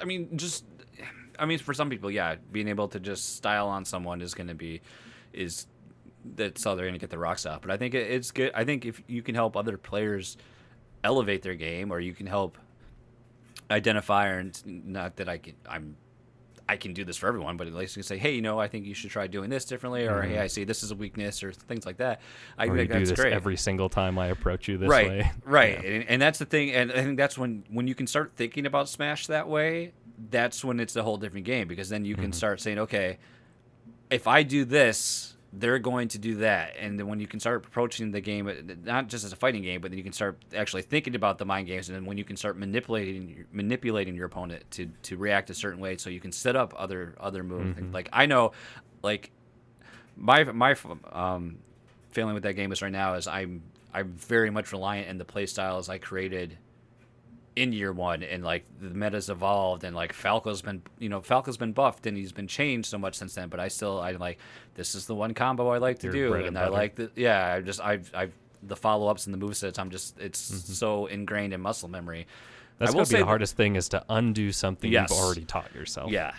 I mean just I mean for some people yeah being able to just style on someone is going to be is that's how they're going to get the rocks off. But I think it, it's good. I think if you can help other players elevate their game or you can help identify and not that I can I'm I can do this for everyone, but at least you can say, hey, you know, I think you should try doing this differently, or hey, I see this is a weakness, or things like that. I Mm-hmm. or think do that's this great. every single time I approach you this right, way. right, Yeah. and, and that's the thing, and I think that's when when you can start thinking about Smash that way. That's when it's a whole different game because then you can Mm-hmm. start saying, okay, if I do this, they're going to do that, and then when you can start approaching the game uh, not just as a fighting game, but then you can start actually thinking about the mind games, and then when you can start manipulating manipulating your opponent to to react a certain way, so you can set up other other moves. Mm-hmm. Like I know, like my my um, feeling with that game is right now is I'm I'm very much reliant in the play styles I created in year one and like the meta's evolved and like Falco's been you know Falco's been buffed and he's been changed so much since then but I still I'm like this is the one combo I like to Your do and and I like the yeah I just I've I've the follow ups and the movesets I'm just it's Mm-hmm. so ingrained in muscle memory That's gonna be the hardest thing is to undo something Yes. you've already taught yourself. yeah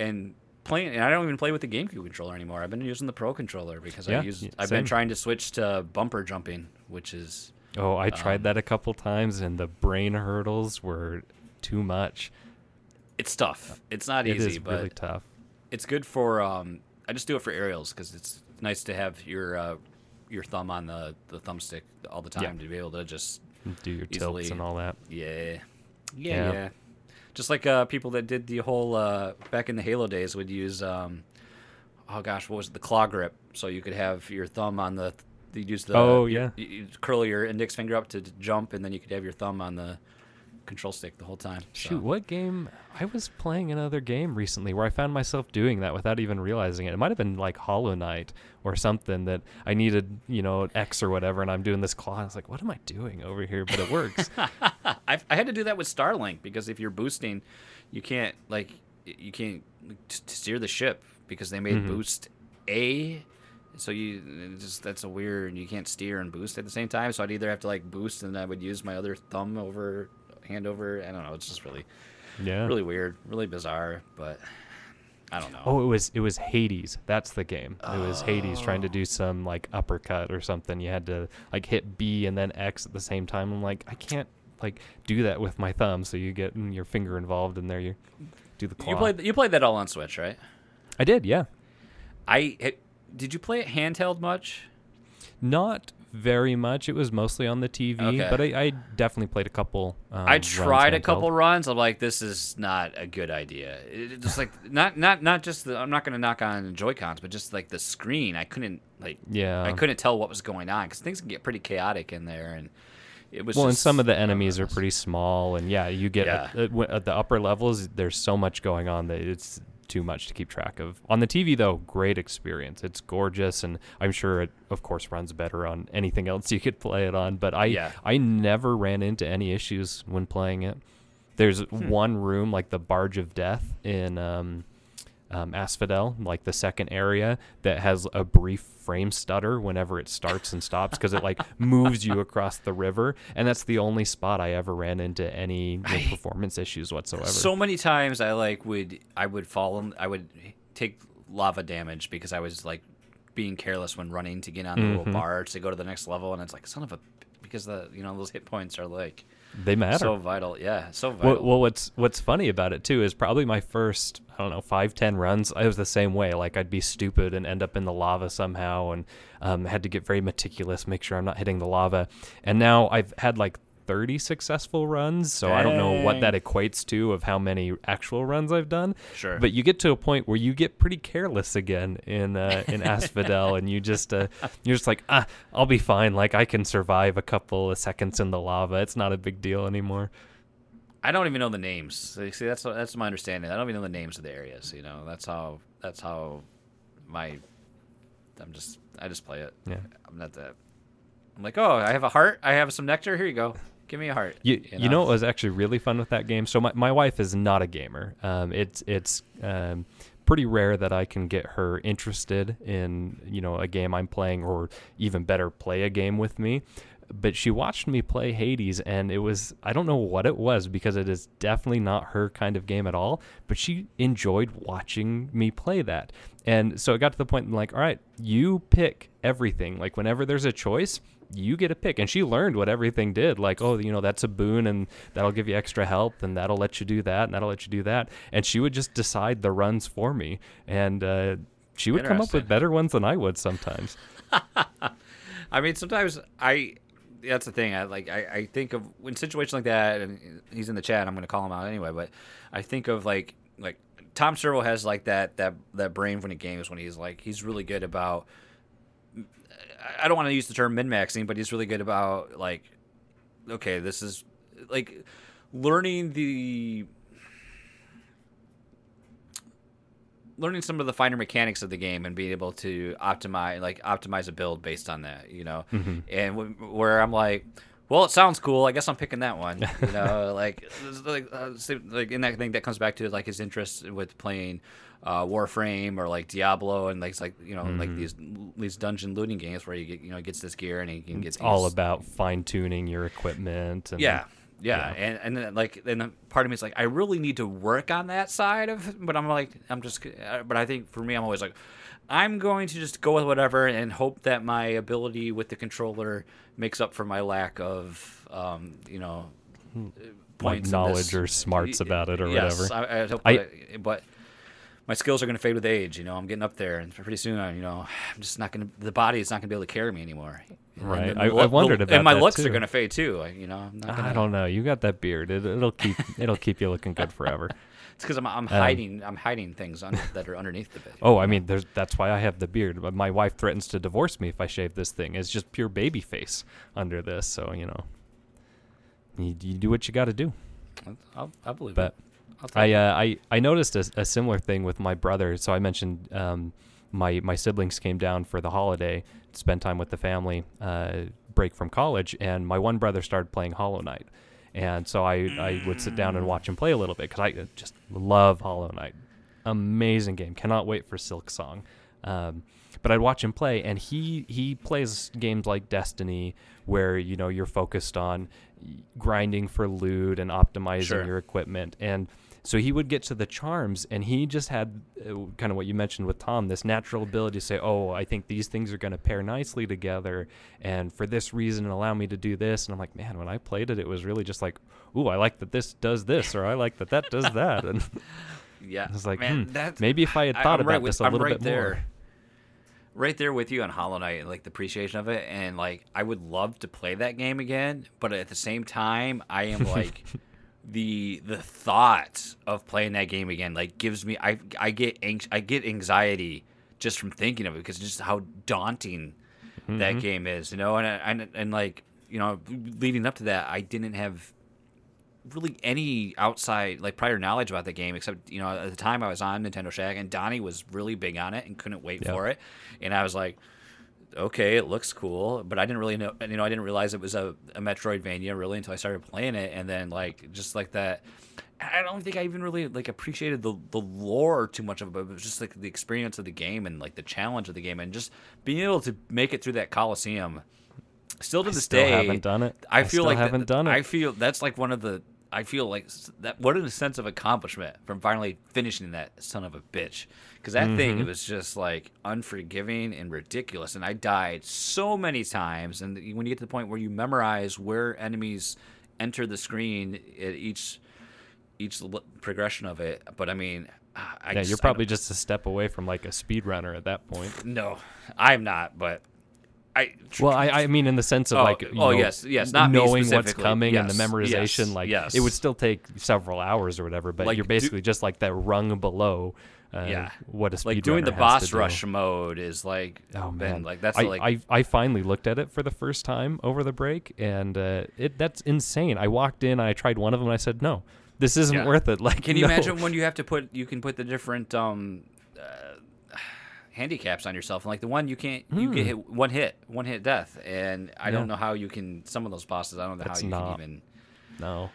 and playing and I don't even play with the GameCube controller anymore I've been using the Pro controller because Yeah, I use yeah, I've been trying to switch to bumper jumping which is Oh, I tried Um, that a couple times, and the brain hurdles were too much. it's tough it's not It easy is but really tough. it's good for um I just do it for aerials because it's nice to have your uh, your thumb on the the thumbstick all the time Yeah. to be able to just Do your easily- tilts and all that. yeah yeah Yeah. yeah, just like uh, people that did the whole uh, back in the Halo days would use um oh gosh what was it the claw grip so you could have your thumb on the you use the Oh, yeah. you, you curl your index finger up to jump and then you could have your thumb on the control stick the whole time so. Shoot, what game? I was playing another game recently where I found myself doing that without even realizing it. It might have been like Hollow Knight or something that I needed, you know, X or whatever, and I'm doing this claw. I was like, what am I doing over here? But it works. I, I had to do that with Starlink because if you're boosting, you can't like you can't steer the ship because they made Mhm. boost A. So you just that's a weird. You can't steer and boost at the same time. So I'd either have to like boost and I would use my other thumb over hand over. I don't know. It's just really yeah. really weird, really bizarre. But I don't know. Oh, it was it was Hades. That's the game. It was Hades trying Oh. to do some like uppercut or something. You had to like hit B and then X at the same time. I'm like, I can't like do that with my thumb. So you get mm, your finger involved and there you do the claw. you played you played that all on Switch, right? I did, yeah. I it, did you play it handheld much? Not very much. It was mostly on the TV, Okay. but I, I definitely played a couple. Um, I tried a couple runs. I'm like, this is not a good idea. It, it just like not not not just the. I'm not gonna knock on Joy Cons, but just like the screen. I couldn't like. Yeah. I couldn't tell what was going on because things can get pretty chaotic in there, and it was. Well, and some of the I don't know, enemies are pretty small, and yeah, you get Yeah. At, at, w- at the upper levels. There's so much going on that it's too much to keep track of. On the TV, though, great experience. It's gorgeous, and I'm sure it, of course, runs better on anything else you could play it on. But I, Yeah. I never ran into any issues when playing it. There's Hmm. one room, like the Barge of Death in um, um, Asphodel, like the second area, that has a brief frame stutter whenever it starts and stops because it like moves you across the river, and that's the only spot I ever ran into any you know, performance issues whatsoever. So many times I like would I would fall in, I would take lava damage because I was like being careless when running to get on the Mhm. little bar to go to the next level, and it's like son of a because the you know those hit points are like They matter. So vital, yeah, so vital. Well, well, what's what's funny about it too is probably my first I don't know five ten runs. I was the same way. Like I'd be stupid and end up in the lava somehow, and um, had to get very meticulous, make sure I'm not hitting the lava. And now I've had like 30 successful runs, so I don't know what that equates to of how many actual runs I've done. Sure. But you get to a point where you get pretty careless again in uh, in Asphodel, and you just uh, you're just like, ah, I'll be fine. Like I can survive a couple of seconds in the lava. It's not a big deal anymore. I don't even know the names. See, that's that's my understanding. I don't even know the names of the areas. You know, that's how that's how my I'm just I just play it. Yeah. I'm not that. I'm like, oh, I have a heart. I have some nectar. Here you go. Give me a heart. You, you know what was actually really fun with that game? So my, my wife is not a gamer. Um, it's it's um, pretty rare that I can get her interested in you know a game I'm playing, or even better, play a game with me. But she watched me play Hades, and it was I don't know what it was because it is definitely not her kind of game at all. But she enjoyed watching me play that, and so it got to the point I'm like, all right, you pick everything. Like whenever there's a choice, you get a pick. And she learned what everything did. Like, oh, you know, that's a boon and that'll give you extra help and that'll let you do that and that'll let you do that. And she would just decide the runs for me. And uh, she would come up with better ones than I would sometimes. I mean, sometimes I. That's the thing. I like. I, I think of in situations like that, and he's in the chat. I'm going to call him out anyway. But I think of like like Tom Servo has like that that that brain when he games when he's like he's really good about I don't want to use the term min maxing, but he's really good about like, okay, this is like learning the learning some of the finer mechanics of the game and being able to optimize like optimize a build based on that, you know. Mm-hmm. And w- where I'm like, well, it sounds cool. I guess I'm picking that one. You know, like like uh, like in that thing that comes back to like his interest with playing uh, Warframe or like Diablo and like like you know mm-hmm. like these these dungeon looting games where you get you know gets this gear and he can get it's all about fine tuning your equipment. And, yeah. Yeah, yeah, and and then, like and part of me is like I really need to work on that side of, but I'm like I'm just, uh, but I think for me I'm always like, I'm going to just go with whatever and hope that my ability with the controller makes up for my lack of, um, you know, hmm. like knowledge or smarts about it or yes, whatever. I, I hope, I, but my skills are going to fade with age. You know, I'm getting up there, and pretty soon, you know, I'm just not going to. The body is not going to be able to carry me anymore. Right. I, I, wondered about that. and my looks too. are going to fade too. You know, gonna, I don't know. You got that beard. It, will keep it'll keep you looking good forever. it's because I'm, I'm um, hiding I'm hiding things under, that are underneath the beard. Oh, I mean, there's that's why I have the beard. But my wife threatens to divorce me if I shave this thing. It's just pure baby face under this. So you know, you, you do what you got to do. I'll, I believe but, it. I, uh, I I noticed a, a, similar thing with my brother. So I mentioned um, my my siblings came down for the holiday to spend time with the family, uh, break from college, and my one brother started playing Hollow Knight, and so I I would sit down and watch him play a little bit because I just love Hollow Knight, amazing game. Cannot wait for Silksong. Um, but I'd watch him play, and he he plays games like Destiny, where you know you're focused on grinding for loot and optimizing sure. your equipment, and so he would get to the charms, and he just had uh, kind of what you mentioned with Tom, this natural ability to say, "Oh, I think these things are going to pair nicely together, and for this reason, allow me to do this." And I'm like, man, when I played it, it was really just like, "Ooh, I like that this does this, or I like that that does that," and yeah, I was like, man, hmm, maybe if I had thought I, about right this a little right bit there. more right there with you on Hollow Knight, like the appreciation of it, and like I would love to play that game again, but at the same time, I am like the the thought of playing that game again like gives me I I get anx- I get anxiety just from thinking of it because just how daunting mm-hmm. that game is, you know, and and and like you know, leading up to that, I didn't have really any outside like prior knowledge about the game except you know at the time I was on Nintendo Shack and Donnie was really big on it and couldn't wait yep. for it, and I was like okay, it looks cool, but I didn't really know, you know, I didn't realize it was a, a Metroidvania really until I started playing it, and then like just like that. I don't think I even really like appreciated the the lore too much of it, but it was just like the experience of the game and like the challenge of the game and just being able to make it through that Coliseum. Still to I this still day, haven't done it. I, I feel like haven't that, done it. I feel that's like one of the I feel like that. What a sense of accomplishment from finally finishing that son of a bitch. Because that mm-hmm. thing, it was just like unforgiving and ridiculous. And I died so many times. And when you get to the point where you memorize where enemies enter the screen at each each progression of it. But I mean, I yeah, just- you're probably just a step away from like a speed runner at that point. no, I'm not. But I Well, I, I mean, in the sense of Oh, like, you oh, know, yes, yes, not knowing what's coming and the memorization, yes, like yes. it would still take several hours or whatever. But Like, you're do- basically just like that rung below. Uh, Yeah. what a like doing the boss do. rush mode is like Oh been, man, like that's I, like I I finally looked at it for the first time over the break, and uh, it that's insane. I walked in, I tried one of them, and I said, "No, this isn't Yeah. worth it." Like, Can you no. imagine when you have to put you can put the different um uh, handicaps on yourself? Like the one you can't you get hit one hit, one hit death, and I Hmm. Yeah. don't know how you can some of those bosses. I don't know That's how you not- can even. No.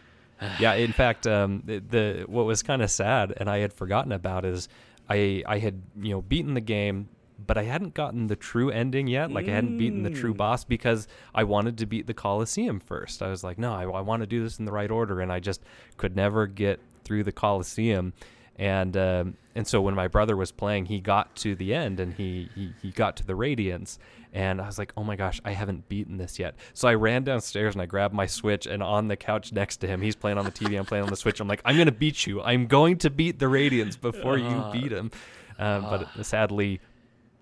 Yeah, in fact, um, the, the what was kind of sad, and I had forgotten about, is I I had you know beaten the game, but I hadn't gotten the true ending yet. Like I hadn't beaten the true Mm. boss because I wanted to beat the Colosseum first. I was like, no, I, I want to do this in the right order, and I just could never get through the Colosseum. And um, and so when my brother was playing, he got to the end and he, he he got to the Radiance, and I was like, oh my gosh, I haven't beaten this yet. So I ran downstairs and I grabbed my Switch, and on the couch next to him, he's playing on the TV, I'm playing on the Switch. I'm like, I'm gonna beat you. I'm going to beat the Radiance before you beat him. Um, but sadly,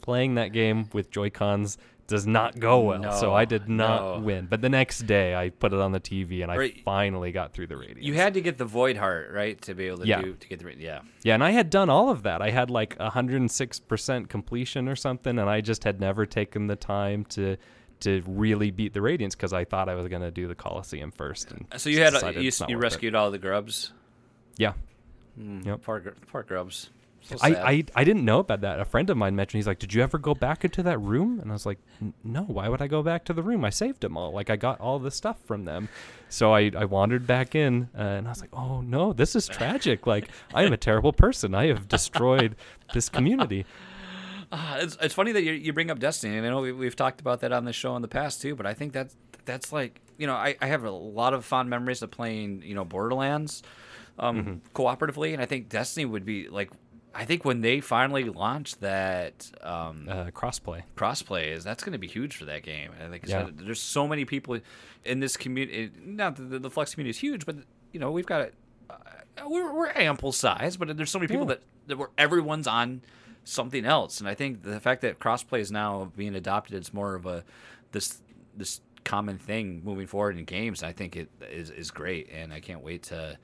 playing that game with Joy Cons does not go well. so I did not no. win. But the next day, I put it on the TV and I Right. finally got through the Radiance. You had to get the void heart right to be able to Yeah. do to get the Radiance. yeah. Yeah, and I had done all of that. I had like 106% completion or something, and I just had never taken the time to to really beat the Radiance because I thought I was going to do the Coliseum first. And So you had you, you worth it. rescued all the grubs. Yeah. Mm, Yep. Poor, poor grubs. So I. I, I didn't know about that. A friend of mine mentioned, he's like, Did you ever go back into that room? And I was like, No, why would I go back to the room? I saved them all. Like, I got all the stuff from them. So I, I wandered back in uh, and I was like, Oh, no, this is tragic. Like, I am a terrible person. I have destroyed this community. Ah, it's, it's funny that you, you bring up Destiny, and I know we, we've talked about that on the show in the past too. But I think that's that's like you know I, I have a lot of fond memories of playing you know Borderlands um, cooperatively, and I think Destiny would be like I think when they finally launch that um, Uh, crossplay. crossplay is that's going to be huge for that game. And like I Yeah. said, there's so many people in this community. Not that the, the Flux community is huge, but you know we've got uh, we're, we're ample size, but there's so many people Yeah. that, that where everyone's on something else. And I think the fact that crossplay is now being adopted, it's more of a this this common thing moving forward in games. I think it is is great, and I can't wait to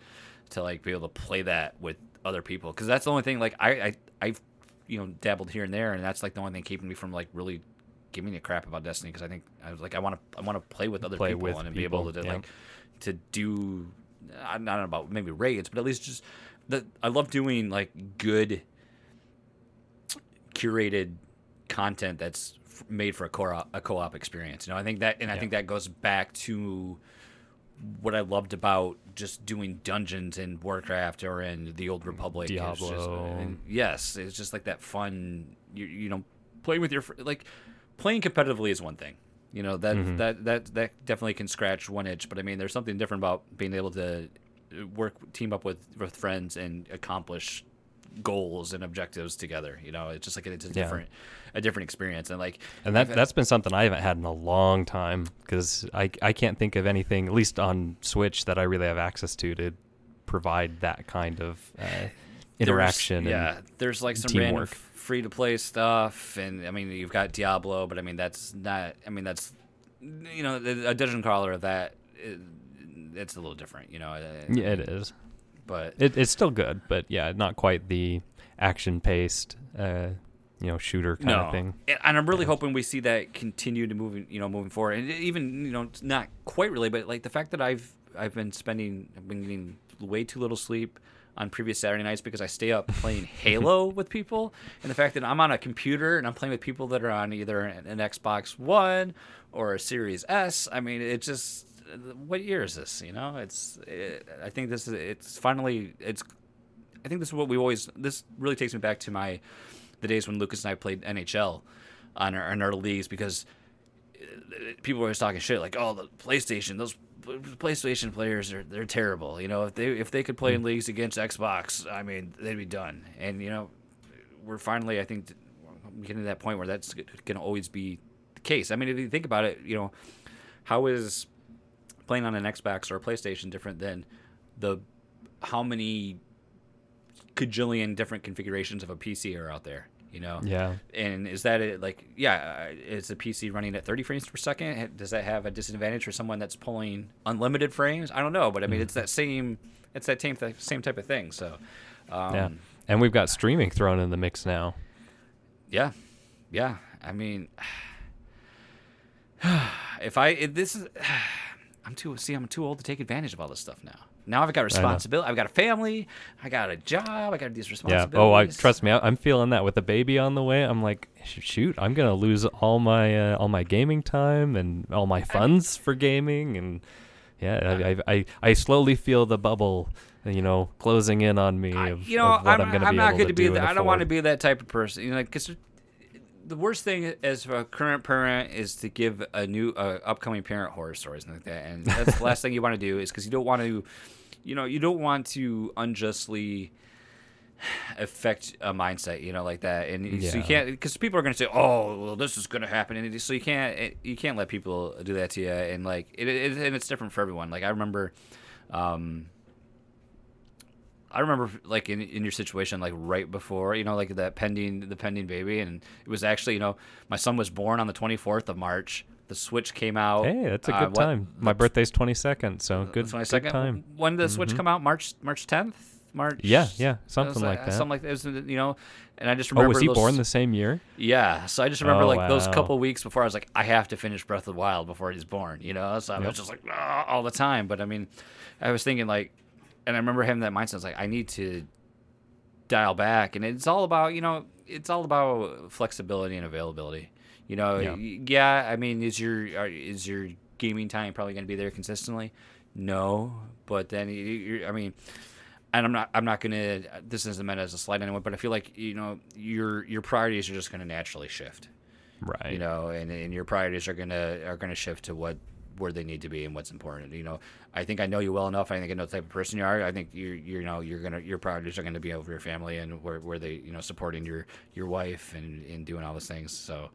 to like be able to play that with other people because that's the only thing. Like I I I've you know dabbled here and there, and that's like the only thing keeping me from like really giving a crap about Destiny because I think I was like I want to I want to play with other Play people with and be able to yeah. like to do I don't know about maybe raids, but at least just the I love doing like good curated content that's f- made for a co-op, a co-op experience. You know, I think that, and I Yeah. think that goes back to what I loved about just doing dungeons in Warcraft or in the Old Republic. It's just- Diablo. yes, it's just like that fun. You you know, playing with your like playing competitively is one thing. You know that Mm-hmm. that that that definitely can scratch one itch, but I mean, there's something different about being able to work team up with with friends and accomplish goals and objectives together. You know, it's just like it's a Yeah. different a different experience, and like And that that's been something I haven't had in a long time because I I can't think of anything at least on Switch that I really have access to to provide that kind of uh, there's- interaction. Yeah, and, there's like some random free to play stuff, and I mean you've got Diablo, but I mean that's not. I mean that's you know a dungeon crawler that. It, it's a little different, you know. yeah, it is. But It, it's still good, but yeah, not quite the action paced, uh, you know, shooter kind no, of thing. And, I'm really hoping we see that continue to moving, you know, moving forward, and even you know, not quite really, but like the fact that I've I've been spending, I've been getting way too little sleep on previous Saturday nights because I stay up playing Halo with people, and the fact that I'm on a computer and I'm playing with people that are on either an, an Xbox One or a Series S. I mean, it just what year is this? You know, it's it, I think this is it's finally it's I think this is what we always. This really takes me back to my the days when Lucas and I played NHL on our, on our leagues because uh, people were always talking shit like, "Oh, the PlayStation, those PlayStation players are they're terrible." You know, if they if they could play in leagues against Xbox, I mean, they'd be done. And you know, we're finally, I think, getting to that point where that's going to always be the case. I mean, if you think about it, you know, how is playing on an Xbox or a PlayStation different than the how many cajillion different configurations of a PC are out there? You know? Yeah. And is that it? Like, yeah, uh, is the PC running at 30 frames per second? Does that have a disadvantage for someone that's pulling unlimited frames? I don't know, but I mean, it's that same, it's that same same type of thing. So, um, yeah. And we've got streaming thrown in the mix now. Yeah, yeah. I mean, if I if this is, I'm too see, I'm too old to take advantage of all this stuff now. Now I've got responsibility. I've got a family. I got a job. I got these responsibilities. Yeah. Oh, I trust me. I, am feeling that with a baby on the way. I'm like, shoot, I'm gonna lose all my uh, all my gaming time and all my funds for gaming and yeah, I, I I slowly feel the bubble, you know, closing in on me of, you know, of what I'm, I'm, going to I'm be not able going to be that. I don't want to be that type of person. You know, because the worst thing as a current parent is to give a new uh, upcoming parent horror stories and like that, and that's the last thing you want to do is because you don't want to, you know, you don't want to unjustly affect a mindset, you know, like that, and so you can't because people are going to say, "Oh, well, this is going to happen," and so you can't you can't let people do that to you, and like it, it and it's different for everyone. Like I remember, um, I remember like in, in your situation, like right before, you know, like that pending the pending baby, and it was actually, you know, my son was born on the 24th of March. The Switch came out. Hey, that's a uh, good what- time. My birthday's 22nd, so good, That's my good second time. When did the Switch come out? March March 10th. March. Yeah, yeah, something like that. Something like that. It was, you know, and I just remember. Oh, was he those, born the same year? Yeah, so I just remember Oh, like those wow. couple weeks before I was like, I have to finish Breath of the Wild before he's born, you know. So I Yep. was just like "Ah," all the time. But I mean, I was thinking like, and I remember having that mindset. I was like, I need to dial back, and it's all about you know, it's all about flexibility and availability. You know, Yeah. yeah. I mean, is your is your gaming time probably going to be there consistently? No, but then you, I mean, and I'm not I'm not gonna this isn't meant as a slight anyone, but I feel like you know your your priorities are just gonna naturally shift. Right. You know, and, and your priorities are gonna are gonna shift to what where they need to be and what's important. You know, I think I know you well enough. I think I know the type of person you are. I think you you know you're gonna your priorities are gonna be over your family and where, where they you know supporting your your wife and, and doing all those things. So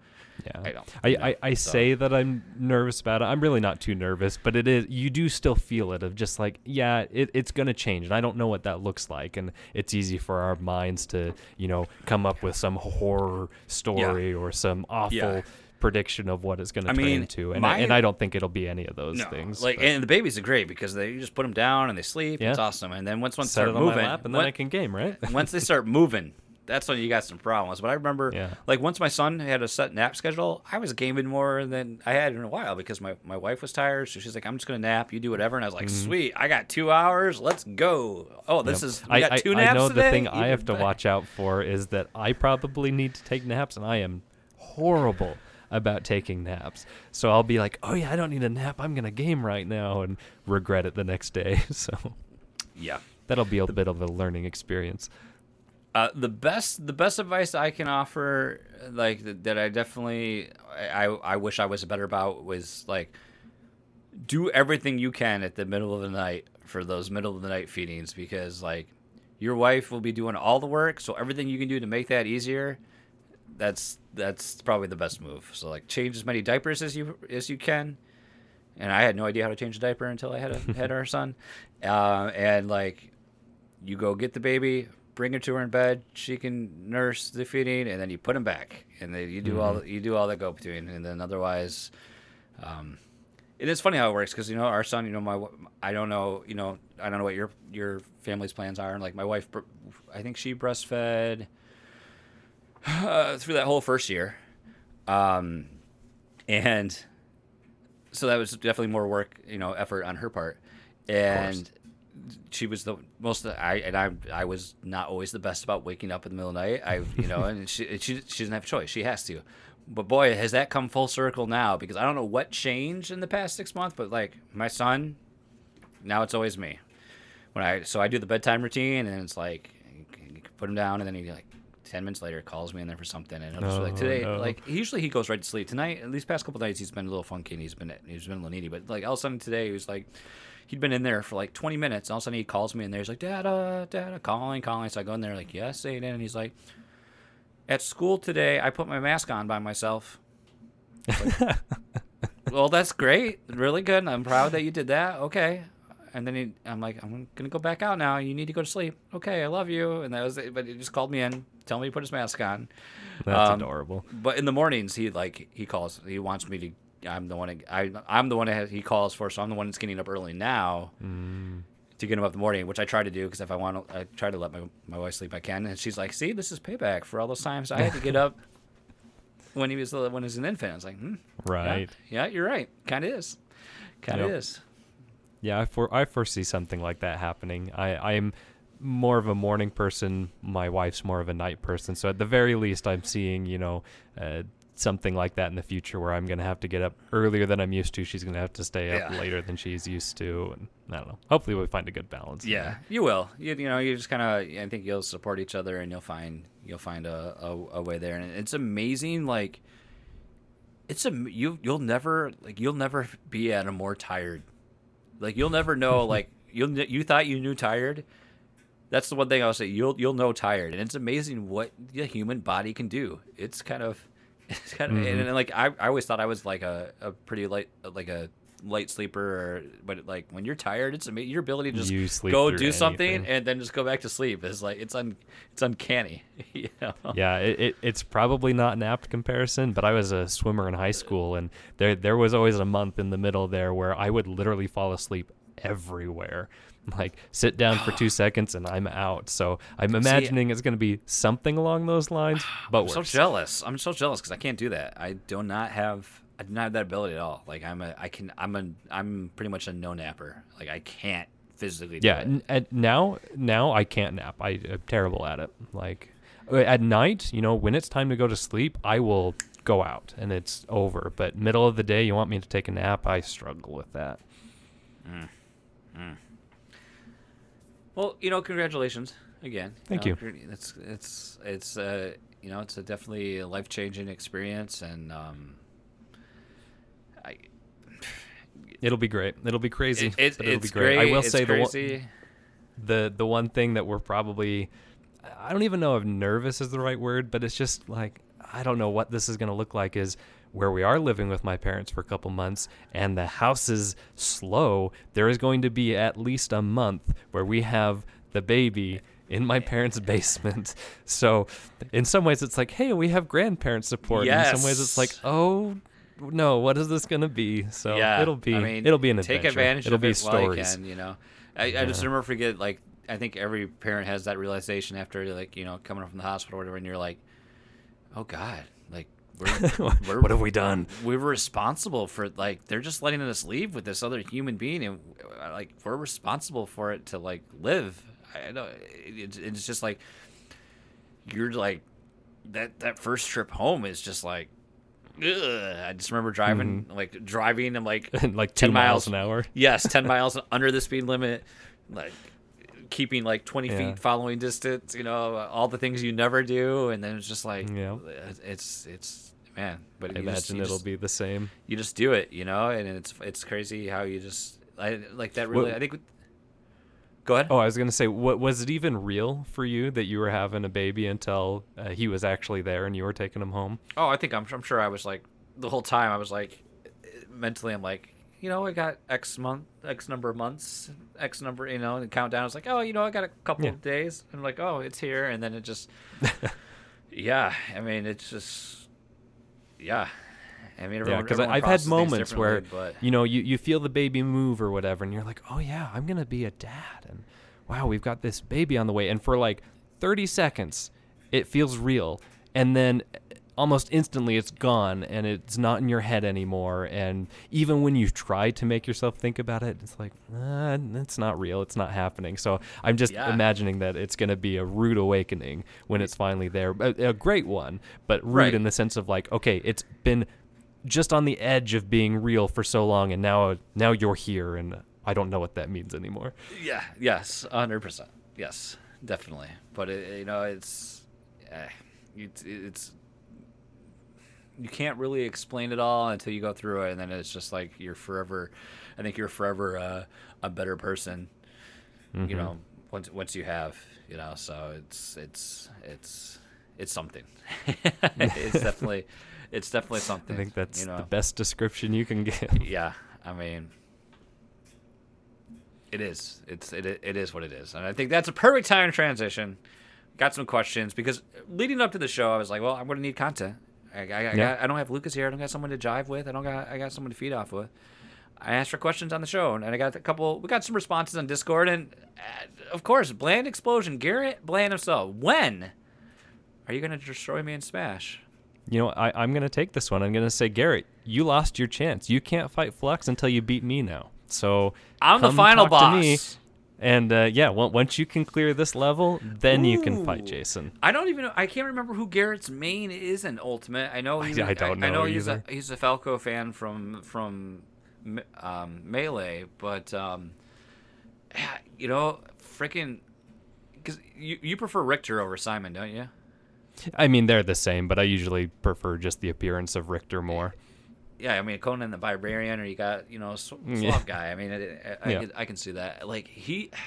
Yeah. I don't. I, you know, I, I so- say that I'm nervous about it. I'm really not too nervous, but it is. You do still feel it of just like, yeah, it, it's gonna change, and I don't know what that looks like, and it's easy for our minds to, you know, come up with some horror story or some awful Yeah. Prediction of what it's gonna turn mean, into, and my- I, and I don't think it'll be any of those no, things. like but and the babies are great because they you just put them down and they sleep. It's awesome. And then once once set they it start on moving, my lap, and then when- I can game, right? once they start moving, that's when you got some problems. But I remember, Yeah. like once my son had a set nap schedule, I was gaming more than I had in a while because my, my wife was tired. So she's like, "I'm just gonna nap. You do whatever." And I was like, mm-hmm. "Sweet, I got two hours. Let's go." Oh, this is we I, got I- two I naps know today? the thing I Even have to better. watch out for is that I probably need to take naps, and I am horrible about taking naps. So I'll be like, "Oh yeah, I don't need a nap. I'm gonna game right now," and regret it the next day. So Yeah. that'll be a bit of a learning experience. Uh, the best the best advice I can offer, like that, that I definitely I, I wish I was better about was like do everything you can at the middle of the night for those middle of the night feedings because like your wife will be doing all the work, so everything you can do to make that easier, that's that's probably the best move. So like change as many diapers as you as you can. And I had no idea how to change a diaper until I had a, had our son, uh, and like you go get the baby, bring her to her in bed. She can nurse the feeding, and then you put him back, and then you do all you do all that go between, and then otherwise, um, it is funny how it works because you know our son, you know my I don't know you know I don't know what your your family's plans are, and like my wife, I think she breastfed uh, through that whole first year, um, and so that was definitely more work, you know, effort on her part, and she was the most I and I I was not always the best about waking up in the middle of the night. I you know, and she she she doesn't have a choice. She has to. But boy, has that come full circle now because I don't know what changed in the past six months, but like my son, now it's always me. When I so I do the bedtime routine and it's like you put him down and then he like ten minutes later calls me in there for something and I'm just like Oh, today no. like usually he goes right to sleep tonight at least past couple nights he's been a little funky and he's been he's been a little needy but like all of a sudden today he was like he'd been in there for like 20 minutes all of a sudden he calls me in there he's like dada dada calling calling so I go in there like yes Aiden and he's like at school today I put my mask on by myself like, well, that's great. Really good. I'm proud that you did that. Okay. And then he, I'm like, I'm gonna go back out now. You need to go to sleep. Okay, I love you. And that was it. But he just called me in, tell me to put his mask on. That's Um, adorable. But in the mornings, he like he calls. He wants me to. I'm the one. I I'm the one that he calls for. So I'm the one that's getting up early now Mm. to get him up in the morning, which I try to do because if I want, to, I try to let my my wife sleep. I can, and she's like, "See, this is payback for all those times I had to get up when he was when he was an infant." I was like, hmm, yeah, Right. Yeah, you're right. Kind of is. Kind of Yep. is. Yeah, I, for, I foresee something like that happening. I, I am more of a morning person. My wife's more of a night person. So at the very least, I'm seeing, you know, uh, something like that in the future where I'm going to have to get up earlier than I'm used to. She's going to have to stay up Yeah. later than she's used to. And I don't know. Hopefully, we'll find a good balance. Yeah, there. you will. You, you know, you just kind of. I think you'll support each other, and you'll find you'll find a, a, a way there. And it's amazing. Like, it's a you you'll never like you'll never be at a more tired. Like you'll never know. like you'll you thought you knew tired. That's the one thing I'll say. You'll you'll know tired, and it's amazing what the human body can do. It's kind of, it's kind of, and, mm-hmm. and, like I, I always thought I was like a, a pretty light like a light sleeper, or, but like when you're tired, it's amazing. Your ability to just You go do something and then just go back to sleep is like it's un it's uncanny. you know? Yeah, it, it, it's probably not an apt comparison, but I was a swimmer in high school, and there there was always a month in the middle there where I would literally fall asleep everywhere. Like sit down for two seconds and I'm out. So I'm imagining it's going to be something along those lines, but I'm so jealous. I'm so jealous because I can't do that. I do not have. I do not have that ability at all. Like I'm a. I can. I'm a. I'm pretty much a no napper. Like I can't physically. Do yeah, it. n- at now now I can't nap. I, I'm terrible at it. Like uh, at night, you know, when it's time to go to sleep, I will go out and it's over. But middle of the day, you want me to take a nap, I struggle with that. Well, you know, congratulations again. Thank know, It's it's it's uh you know it's a definitely a life changing experience and um. I. It'll be great. It'll be crazy. It, it's but it'll it's be great. great. I will it's say the one, crazy. the the one thing that we're probably I don't even know if nervous is the right word, but it's just like I don't know what this is going to look like is where we are living with my parents for a couple months and the house is slow, there is going to be at least a month where we have the baby in my parents' basement. So, in some ways it's like, "Hey, we have grandparent support." In some ways it's like, "Oh, no, what is this going to be?" So, yeah, it'll be I mean, it'll be an take adventure. advantage it'll of be it while you can, you know, I, I just never forget. Like, I think every parent has that realization after, like, you know, coming from the hospital or whatever, and you're like, oh God, like, we're, we're what have we done? we were responsible for like they're just letting us leave with this other human being, and uh, like we're responsible for it to like live. I know it, it's just like you're like that that first trip home is just like. Ugh. I just remember driving, mm-hmm. like driving, and like like 2 10 miles miles an hour. Yes, ten miles under the speed limit, like keeping like twenty Yeah. feet following distance. You know, all the things you never do, and then it's just like, Yeah. it's it's man. But I you just- imagine it'll just- be the same. you just do it, you know, and it's it's crazy how you just I like that. Really, Well- I think. Go ahead. Oh, I was gonna say, what was it even real for you that you were having a baby until uh, he was actually there and you were taking him home? Oh, I think I'm, I'm sure I was like the whole time I was like mentally I'm like you know I got X month X number of months X number you know and countdown I was like oh you know I got a couple Yeah. of days and I'm like oh it's here and then it just yeah I mean it's just yeah I mean Yeah, everyone, because everyone I've had moments where but you know you, you feel the baby move or whatever, and you're like, oh yeah, I'm gonna be a dad, and wow, we've got this baby on the way, and for like 30 seconds, it feels real, and then almost instantly it's gone, and it's not in your head anymore, and even when you try to make yourself think about it, it's like, uh, it's not real, it's not happening. So I'm just Yeah. imagining that it's gonna be a rude awakening when it's finally there, a, a great one, but rude Right. in the sense of like, okay, it's been just on the edge of being real for so long and now now you're here and I don't know what that means anymore. Yeah. Yes. hundred percent. Yes. Definitely. But it, you know, it's eh, it's it's you can't really explain it all until you go through it, and then it's just like you're forever. I think you're forever uh, a better person. You know, once once you have, you know. So it's it's it's it's something. it's definitely, it's definitely something. I think that's you know? the best description you can give. Yeah, I mean, it is. It's it it is what it is, and I think that's a perfect time to transition. Got some questions because leading up to the show, I was like, well, I'm going to need content. I, I, I, Yeah. got, I don't have Lucas here. I don't got someone to jive with. I don't got I got someone to feed off with. I asked for questions on the show, and I got a couple. We got some responses on Discord, and uh, of course, Bland Explosion, Garrett Bland himself. When are you going to destroy me in Smash? You know, I, I'm going to take this one. I'm going to say, Garrett, you lost your chance. You can't fight Flux until you beat me now. So I'm the final boss. and uh, yeah, on- once you can clear this level, then you can fight Jason. I don't even know. I can't remember who Garrett's main is in Ultimate. I know he's. I I don't I, know know he's a he's a Falco fan from from um, Melee, but um, you know, freaking, because you you prefer Richter over Simon, don't you? I mean, they're the same, but I usually prefer just the appearance of Richter more. Yeah, I mean Conan the Barbarian, or you got you know Sw- Yeah. Guy. I mean, I, I, Yeah. can, I can see that. Like he.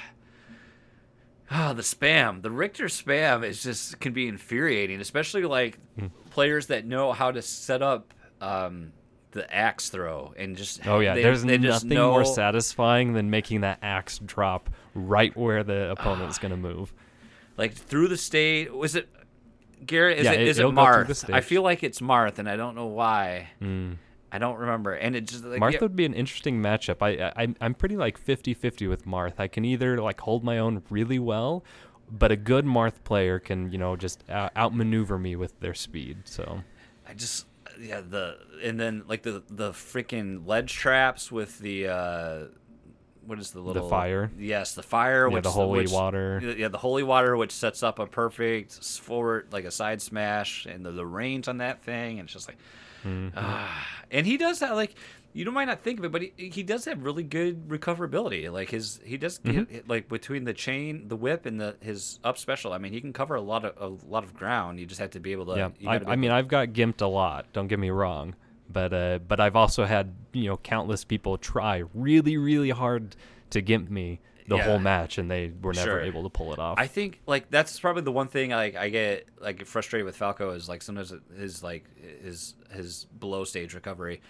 Ah, the spam, the Richter spam is just can be infuriating, especially like Hmm. players that know how to set up um, the axe throw and just Oh yeah, they- there's they nothing more satisfying than making that axe drop right where the opponent's going to move. like through the stage. Was it Garrett? Is Yeah, it it- is it it'll go through the Marth? I feel like it's Marth, and I don't know why. Mm. I don't remember, and it just like Marth yeah, would be an interesting matchup. I, I I'm- pretty like 50-50 with Marth. I can either like hold my own really well, but a good Marth player can you know just out- outmaneuver me with their speed. So I just yeah the and then like the the freaking ledge traps with the uh what is the little the fire? Yes, the fire. Yeah, which the holy which- water. Yeah, the holy water, which sets up a perfect forward like a side smash, and the, the range on that thing, and it's just like, Mm-hmm. ah. and he does that like. You might not think of it, but he, he does have really good recoverability. Like his, he does Mm-hmm. get, like between the chain, the whip, and the his up special. I mean, he can cover a lot of a lot of ground. You just have to be able to. yeah, I, I mean I've got gimped a lot. Don't get me wrong, but uh, but I've also had you know countless people try really really hard to gimp me the Yeah. whole match, and they were never Sure. able to pull it off. I think like that's probably the one thing like I get like frustrated with Falco is like sometimes his like his his below stage recovery,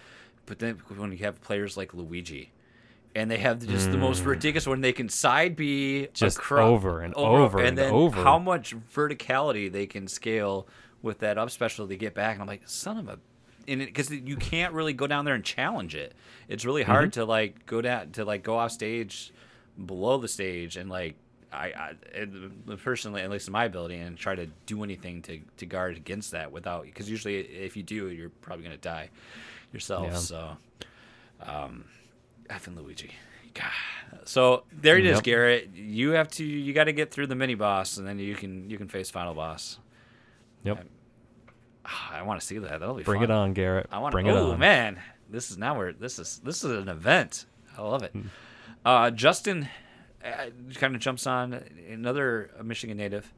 but then when you have players like Luigi, and they have just the most ridiculous when they can side B Mm. Just over and over and then over. how much verticality they can scale with that up special to get back, and I'm like son of a. Because you can't really go down there and challenge it. It's really hard Mm-hmm. to like go down to like go off stage below the stage and like I, I personally, at least in my ability, and try to do anything to, to guard against that without because usually if you do, you're probably gonna die yourself. Yeah. So, um, and Luigi. God. So there it is, Yep. Garrett. You have to you got to get through the mini boss, and then you can you can face final boss. yep, Ah, I want to see that. That'll be bring fun. it on, Garrett. I want bring to. it Oh on. man, this is now where this is this is an event. I love it. Hmm. Uh, Justin uh, kind of jumps on another Michigan native.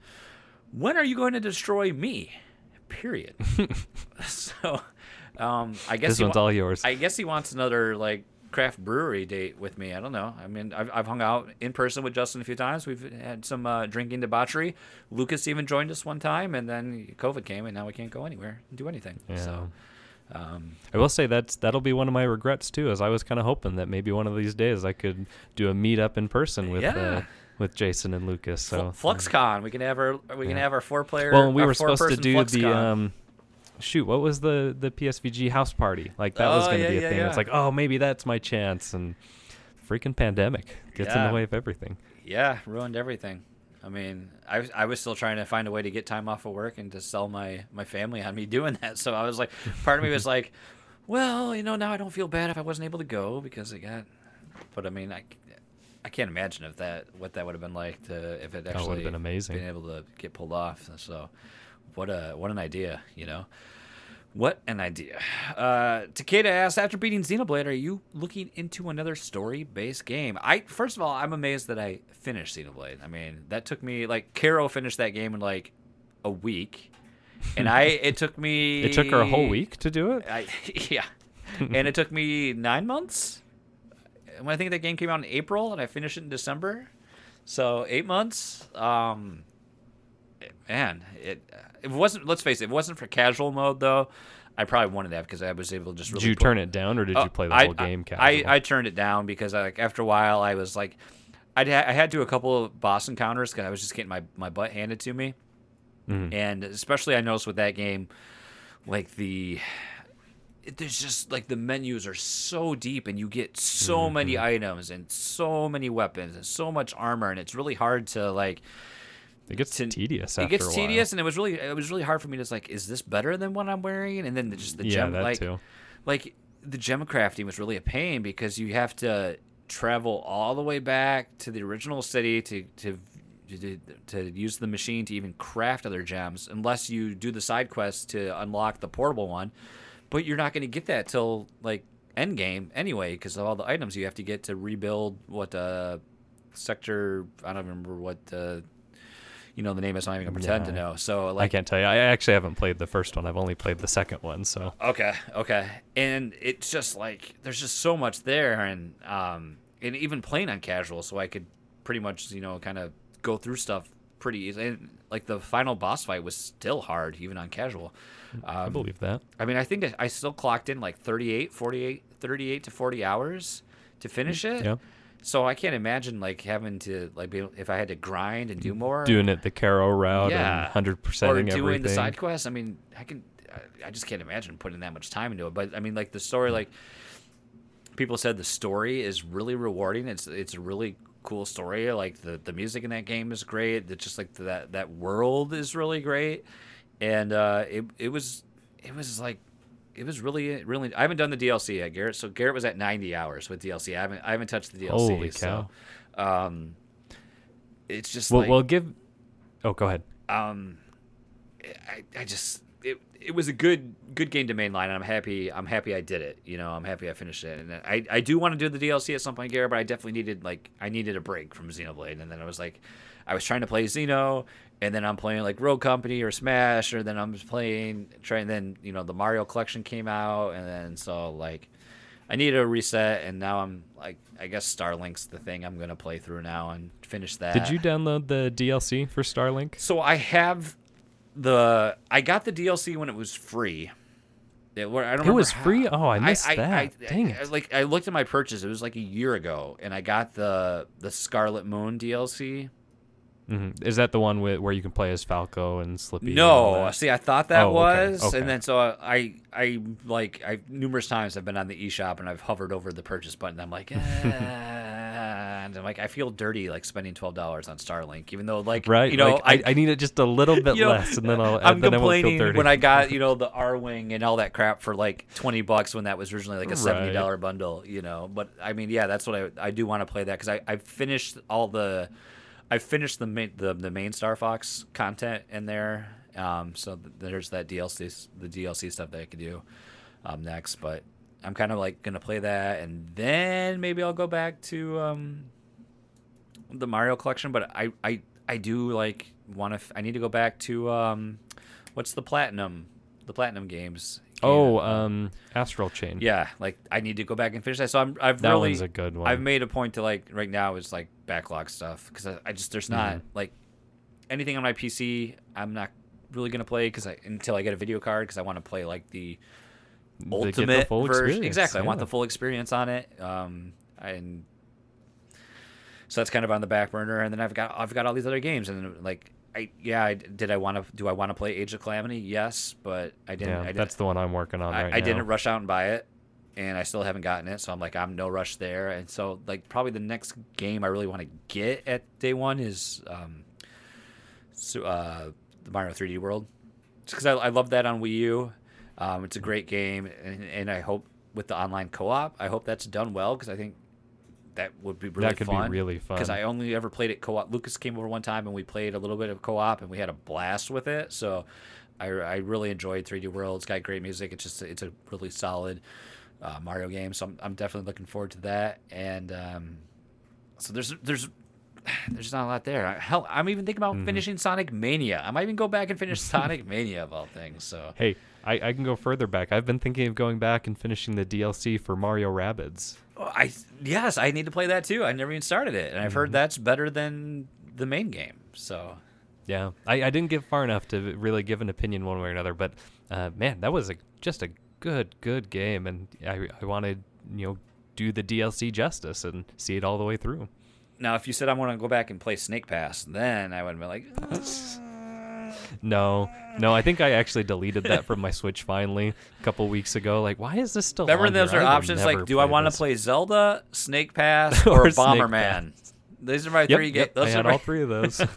When are you going to destroy me? Period. so, um, I guess This he one's wa- all yours. I guess he wants another like craft brewery date with me. I don't know. I mean, I've, I've hung out in person with Justin a few times. We've had some uh, drinking debauchery. Lucas even joined us one time, and then COVID came, and now we can't go anywhere and do anything. So, um, I will say that's that'll be one of my regrets too, as I was kind of hoping that maybe one of these days I could do a meetup in person with uh, with Jason and Lucas. So FluxCon. We can have our we can have our four player. well, we were supposed to do the um, shoot. What was the the PSVG house party? Like that was Oh, going to yeah, be a yeah, thing. yeah. It's like oh maybe that's my chance, and freaking pandemic gets in the way of everything. Yeah, ruined everything. I mean, I, was- I was still trying to find a way to get time off of work and to sell my, my family on me doing that. So I was like, part of me was like, well, you know, now I don't feel bad if I wasn't able to go because it got. But I mean, I, I can't imagine if that what that would have been like to if it actually would've been amazing. been able to get pulled off. So, what a what an idea, you know. What an idea. Uh, Takeda asks, after beating Xenoblade, are you looking into another story-based game? I first of all, I'm amazed that I finished Xenoblade. I mean, that took me like Caro finished that game in like a week, and I it took me. It took her a whole week to do it. I, yeah, and it took me nine months. When I think that game came out in April, and I finished it in December, so eight months. Um, man, it it wasn't. Let's face it, it wasn't for casual mode though. I probably wanted that because I was able to just really. Did you put- turn it down, or did Oh, you play the I- whole game I, I, casual? I turned it down because I, like after a while I was like, I'd ha- I had to a couple of boss encounters because I was just getting my, my butt handed to me, Mhm. and especially I noticed with that game, like the. it- There's just like the menus are so deep, and you get so Mm-hmm. many items and so many weapons and so much armor, and it's really hard to like it gets to- tedious. it gets a while. tedious, and it was really it was really hard for me to like, is this better than what I'm wearing? And then just the yeah, gem that like too. like the gem crafting was really a pain because you have to travel all the way back to the original city to to to, to use the machine to even craft other gems unless you do the side quests to unlock the portable one but you're not going to get that till like end game anyway because of all the items you have to get to rebuild what uh sector i don't remember what uh you know the name is not even gonna pretend to know so I can't tell you. I actually haven't played the first one. I've only played the second one. So Okay, okay. And it's just like there's just so much there and um and even playing on casual so I could pretty much, you know, kind of go through stuff pretty easy. And like the final boss fight was still hard even on casual. I Um, believe that. I mean, I think I- I still clocked in like 38, 48, 38 to 40 hours to finish it. Yeah, So I can't imagine like having to like be if I had to grind and do more doing it the Caro route Yeah. and hundred or percenting doing everything. the side quests. I mean, I can, I- I just can't imagine putting that much time into it. But I mean, like the story, like people said, the story is really rewarding. It's it's a really cool story. Like the the music in that game is great. It's just like that that world is really great, and uh, it it was it was like. It was really, really. I haven't done the DLC yet, Garrett. So Garrett was at 90 hours with DLC. I haven't, I haven't touched the DLC. Holy So, um, it's just Well, like, well, give. Oh, go ahead. um I, I just it, it was a good good game to mainline and I'm happy I'm happy I did it you know I'm happy I finished it and I, I do want to do the DLC at some point Garrett but I definitely needed like I needed a break from Xenoblade and then I was like I was trying to play Xeno and then I'm playing like Rogue Company or Smash or then I'm just playing trying then you know the Mario collection came out and then so like I needed a reset and now I'm like I guess Starlink's the thing I'm gonna play through now and finish that Did you download the DLC for Starlink? so I have the I got the DLC when it was free. It, I don't It was remember free? how- Oh, I missed I, that. Dang I- it. Like I looked at my purchase. It was like a year ago, and I got the the Scarlet Moon DLC. Hmm Is that the one with, where you can play as Falco and Slippy? No, that? see, I thought that Oh, was, okay. and then so I, I like, I numerous times I've been on the eShop and I've hovered over the purchase button. I'm like, eh, and I'm like, I feel dirty like spending twelve dollars on Starlink, even though like, Right. you know, like, I, I need it just a little bit you know, less, and then I'll. I'm then I won't feel complaining dirty. when I got you know the Arwing and all that crap for like twenty bucks when that was originally like a seventy Right. bundle, you know. But I mean, yeah, that's what I I do want to play that because I I finished all the I finished the main the, the main Star Fox content in there. Um, so th- there's that DLC the DLC stuff that I could do um, next, but I'm kind of like gonna play that and then maybe I'll go back to um the Mario collection, but I I I do like want to. F- I need to go back to um, what's the platinum, the platinum games. Oh, um, Astral Chain. yeah, like I need to go back and finish that. So I'm I've that really one's a good one. I've made a point to like right now is like backlog stuff because I, I just there's not Mhm. like anything on my PC. I'm not really gonna play because I until I get a video card because I want to play like the the ultimate full version. Exactly. I want the full experience on it. Um, and so that's kind of on the back burner. And then I've got I've got all these other games, and like I yeah, I, did I want to do I want to play Age of Calamity? Yes, but I didn't. Yeah, I, didn't that's the one I'm working on I, right I now. didn't rush out and buy it. And I still haven't gotten it, so I'm like, I'm no rush there. And so, like, probably the next game I really want to get at day one is um, so, uh, the Mario 3D World, because I, I love that on Wii U. Um, it's a great game, and, and I hope with the online co-op, I hope that's done well because I think that would be really that could fun. be really fun. Because I only ever played it co-op. Lucas came over one time and we played a little bit of co-op and we had a blast with it. So I, I really enjoyed 3D World. It's got great music. It's just it's a really solid uh, Mario game. So I'm, I'm definitely looking forward to that. And um, so there's there's there's not a lot there. Hell, I'm even thinking about Mm-hmm. finishing Sonic Mania. I might even go back and finish Sonic Mania of all things. So Hey, I, I can go further back. I've been thinking of going back and finishing the DLC for Mario Rabbids. I yes, I need to play that too. I never even started it, and I've Mm-hmm. heard that's better than the main game. So Yeah, I, I didn't get far enough to really give an opinion one way or another, but uh, man, that was a, just a good, good game, and I, I wanted you know do the DLC justice and see it all the way through. Now, if you said I want to go back and play Snake Pass, then I would have been like, No, no, I think I actually deleted that from my Switch finally a couple weeks ago. Like, why is this still? remember those are options like, do I want to play Zelda, Snake Pass, Or or, Bomberman? These are my Yep, three yep, games. Those I had my, all three of those.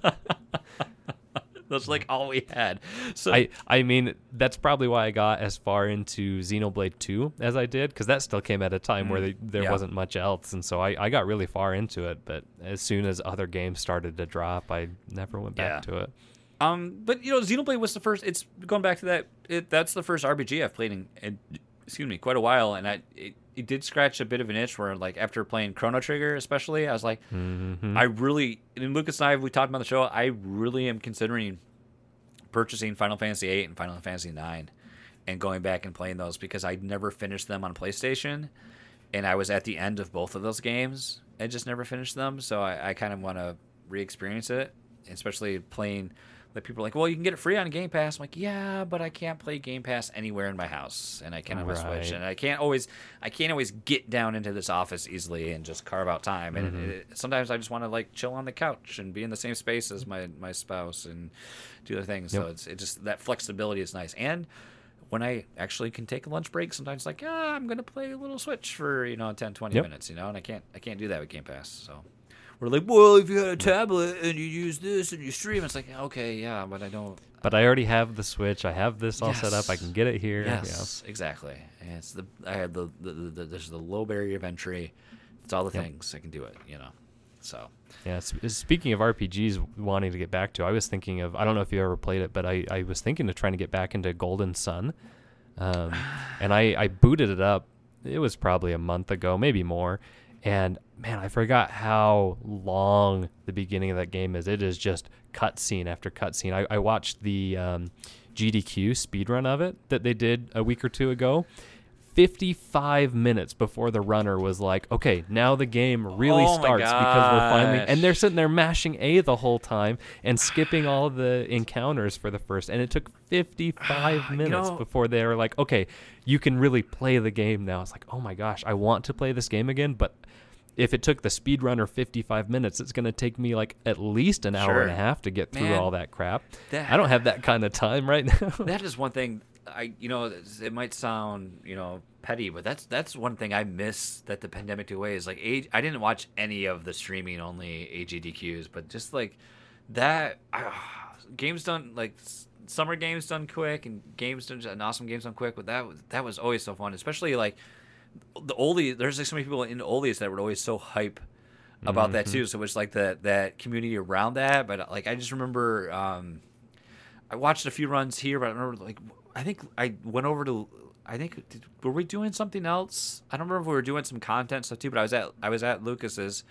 That's like all we had. So I I mean that's probably why I got as far into Xenoblade 2 as I did because that still came at a time where mm, they, there yeah. wasn't much else and so I, I got really far into it but as soon as other games started to drop I never went back Yeah. to it. Um, but you know, Xenoblade was the first. It's going back to that. It, that's the first RPG I've played in, in excuse me, quite a while, and I it, it did scratch a bit of an itch where like after playing Chrono Trigger, especially, I was like, Mhm. I really and Lucas and I we talked about the show. I really am considering purchasing Final Fantasy VIII and Final Fantasy IX and going back and playing those because I never finished them on PlayStation, and I was at the end of both of those games and just never finished them. So I, I kind of want to re-experience it, especially playing. Like people are like, well, you can get it free on Game Pass. I'm like, yeah, but I can't play Game Pass anywhere in my house, and I can't on my Switch, and I can't always, I can't always get down into this office easily and just carve out time. And Mm-hmm. it, sometimes I just want to like chill on the couch and be in the same space as my my spouse and do other things. So it's it just that flexibility is nice. And when I actually can take a lunch break, sometimes like, ah, I'm gonna play a little Switch for you know 10, 20 Yep. minutes, you know, and I can't I can't do that with Game Pass. So we're like, well, if you had a tablet and you use this and you stream, it's like, okay, yeah, but I don't. But I already have the Switch. I have this all set up. I can get it here. Yes, exactly. And it's the I had the, the, the, the there's the low barrier of entry. It's all the Yep. things I can do it, you know. So Yeah. Speaking of RPGs, wanting to get back to, I was thinking of. I don't know if you ever played it, but I, I was thinking of trying to get back into Golden Sun, um, and I I booted it up. It was probably a month ago, maybe more, and man, I forgot how long the beginning of that game is. It is just cutscene after cutscene. I, I watched the um, GDQ speedrun of it that they did a week or two ago. 55 minutes before the runner was like, okay, now the game really Oh starts because we're finally. And they're sitting there mashing A the whole time and skipping all the encounters for the first. And it took 55 You minutes know- before they were like, okay, you can really play the game now. It's like, oh my gosh, I want to play this game again, but. If it took the speedrunner 55 minutes, it's going to take me like at least an hour and a half to get through Man, all that crap. that- I don't have that kind of time right now. that is one thing I you know it might sound you know petty, but that's that's one thing I miss that the pandemic took away is like age. I didn't watch any of the streaming only AGDQs, but just like that ah, games done like summer games done quick and games done and awesome games done quick. But that was that was always so fun, especially like the oldie. There's like so many people in the oldies that were always so hype about that too. So it's like that that community around that. But like I just remember. um I watched a few runs here, but I remember like I think I went over to I think did, were we doing something else? I don't remember if we were doing some content stuff too, but I was at I was at Lucas's,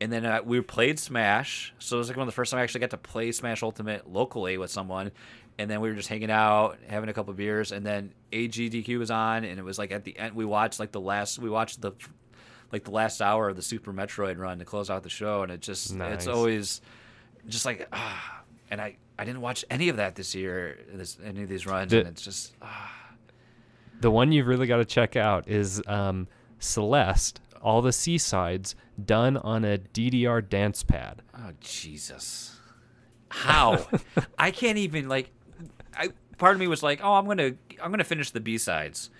and then uh, we played Smash. So it was like one of the first time I actually got to play Smash Ultimate locally with someone, and then we were just hanging out, having a couple of beers, and then AGDQ was on, and it was like at the end we watched like the last we watched the like the last hour of the Super Metroid run to close out the show, and it just Nice. it's always just like ah, and I I didn't watch any of that this year, this any of these runs, The- and it's just ah, the one you've really got to check out is um, Celeste, all the C sides done on a DDR dance pad. oh Jesus, how? I can't even like I part of me was like oh I'm gonna I'm gonna finish the B sides,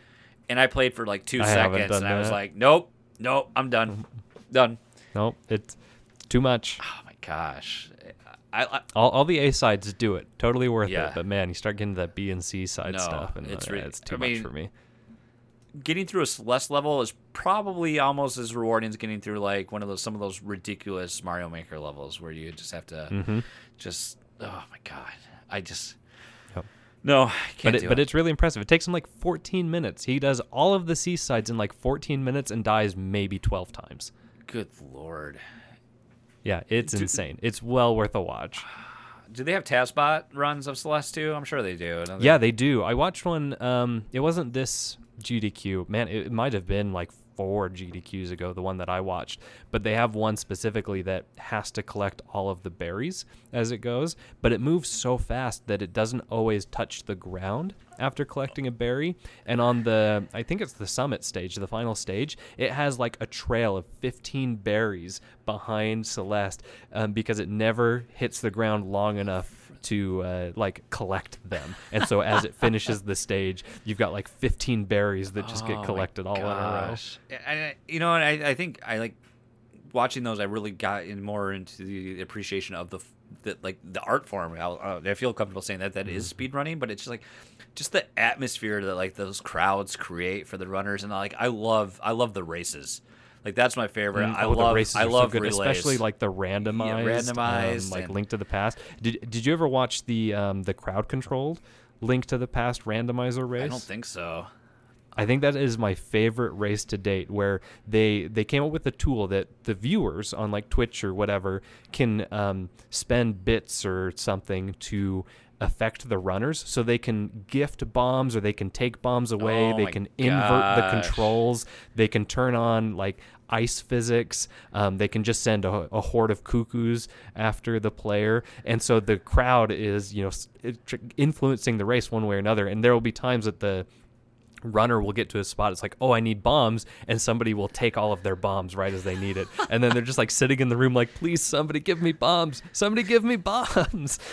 and I played for like two I seconds, and I was like nope nope I'm done. Done. Nope, it's too much. Oh my gosh, I, I All, all the A sides do it, totally worth Yeah. it. But man, you start getting to that B and C side No, stuff, and it's uh, re- it's too I much mean, for me. getting through a Celeste level is probably almost as rewarding as getting through like one of those some of those ridiculous Mario Maker levels where you just have to hmm just oh my god I just no I But can't it, do but it. it's really impressive. It takes him like 14 minutes. He does all of the C sides in like 14 minutes and dies maybe 12 times. good lord Yeah, it's Do- insane. It's well worth a watch. do they have TASBot runs of Celeste too I'm sure they do they? Yeah, they do. I watched one. Um, it wasn't this GDQ. Man, it, it might have been like four GDQs ago, the one that I watched. But they have one specifically that has to collect all of the berries as it goes, but it moves so fast that it doesn't always touch the ground after collecting a berry. And on the, I think it's the summit stage, the final stage, it has like a trail of 15 berries behind Celeste um, because it never hits the ground long enough to uh, like collect them. And so as it finishes the stage, you've got like 15 berries that just Oh get collected all in a row. And, you know, and I, I think I like watching those. I really got in more into the appreciation of the, f- the like the art form. I, uh, I feel comfortable saying that that Mm-hmm. is speed running, but it's just like just the atmosphere that like those crowds create for the runners, and like I love I love the races. Like that's my favorite. Mm, I oh, love races I love so good, especially like the randomized, um, randomized like and- Link to the Past. Did Did you ever watch the um, the crowd controlled Link to the Past randomizer race? I don't think so. I think that is my favorite race to date, where they they came up with a tool that the viewers on like Twitch or whatever can um, spend bits or something to affect the runners, so they can gift bombs or they can take bombs away. Oh they can invert the controls. They can turn on like ice physics. Um, they can just send a, a horde of cuckoos after the player, and so the crowd is you know s- it- tr- influencing the race one way or another. And there will be times that the runner will get to a spot it's like oh i need bombs and somebody will take all of their bombs right as they need it and then they're just like sitting in the room like please somebody give me bombs somebody give me bombs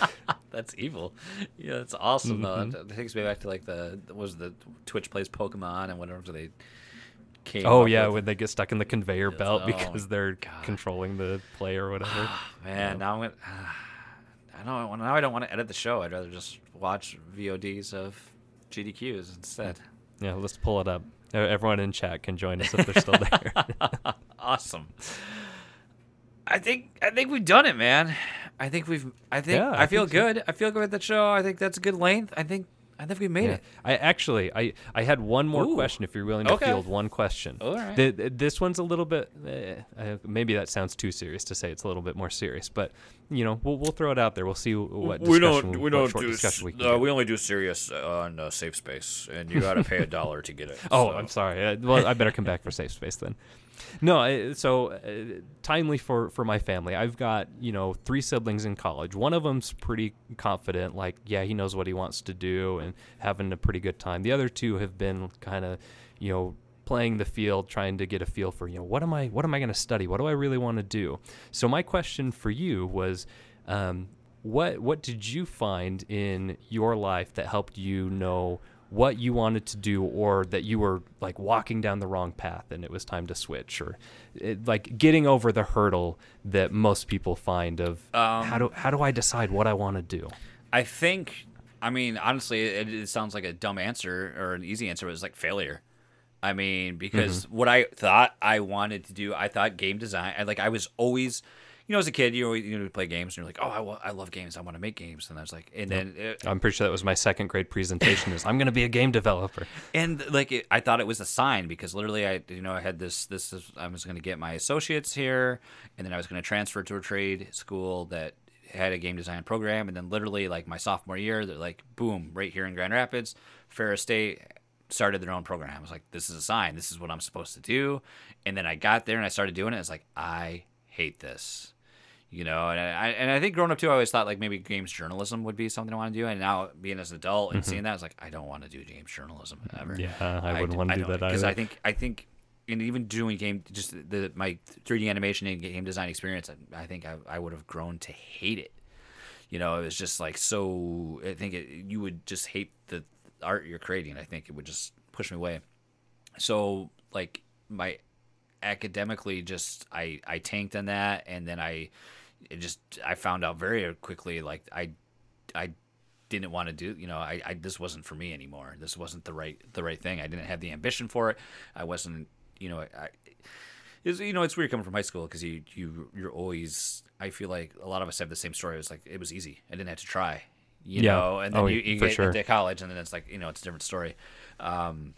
That's evil. Yeah, that's awesome Mm-hmm. though. It takes me back to like the what was the Twitch plays Pokemon and whatever they came. oh yeah when they get stuck in the conveyor belt oh, because they're God. controlling the play or whatever Man, now I'm gonna. I don't. Now I don't want to edit the show. I'd rather just watch VODs of GDQs instead. Yeah let's pull it up everyone in chat can join us if they're still there Awesome. I think I think we've done it, man. I think we've. I think Yeah, I I feel think so. good. I feel good with the show. I think that's a good length. I think I think we made Yeah. it. I actually, I, I had one more Ooh. question. If you're willing to Okay. field one question, All right. The- the- this one's a little bit. Uh, maybe that sounds too serious to say. It's a little bit more serious, but you know, we'll we'll throw it out there. We'll see what we don't. We what don't do. discussion we can uh, we only do serious on uh, safe space, and you got to pay a dollar to get it. Oh, so- I'm sorry. Uh, well, I better come back for safe space then. No, so uh, timely for for my family. I've got you know three siblings in college. One of them's pretty confident, like yeah, he knows what he wants to do and having a pretty good time. The other two have been kind of you know playing the field, trying to get a feel for you know what am I what am I going to study? What do I really want to do? So my question for you was. Um, what what did you find in your life that helped you know what you wanted to do or that you were like walking down the wrong path and it was time to switch or it, like getting over the hurdle that most people find of Um, how do how do I decide what I want to do? I think. I mean, honestly, it, it sounds like a dumb answer or an easy answer, but it's like failure. I mean, because Mm-hmm. what I thought I wanted to do, I thought game design. I like I was always, you know, as a kid, you always, you know, play games, and you're like, oh, I, I love games. I want to make games, and I was like, and then it, I'm pretty sure that was my second grade presentation is I'm going to be a game developer. and like it, I thought it was a sign because literally I you know I had this this is, I was going to get my associates here and then I was going to transfer to a trade school that had a game design program and then literally like my sophomore year they're like boom right here in Grand Rapids Ferris State started their own program. I was like this is a sign. This is what I'm supposed to do. And then I got there and I started doing it. It's like I hate this you know and I, and I think growing up too i always thought like maybe games journalism would be something i want to do and now being as an adult and mm-hmm. seeing that i was like i don't want to do games journalism ever. Yeah, I wouldn't want to do that because i think i think and even doing game just the my 3d animation and game design experience i, I think I, I would have grown to hate it. You know it was just like so i think it, you would just hate the art you're creating i think it would just push me away. So like my academically just i i tanked on that and then i it just i found out very quickly like i i didn't want to do you know I, I this wasn't for me anymore. This wasn't the right the right thing. I didn't have the ambition for it. I wasn't you know i is you know it's weird coming from high school because you you you're always i feel like a lot of us have the same story. It was like it was easy. I didn't have to try you Yeah. know? And then Oh, you, you get sure. into college and then it's like you know it's a different story. Um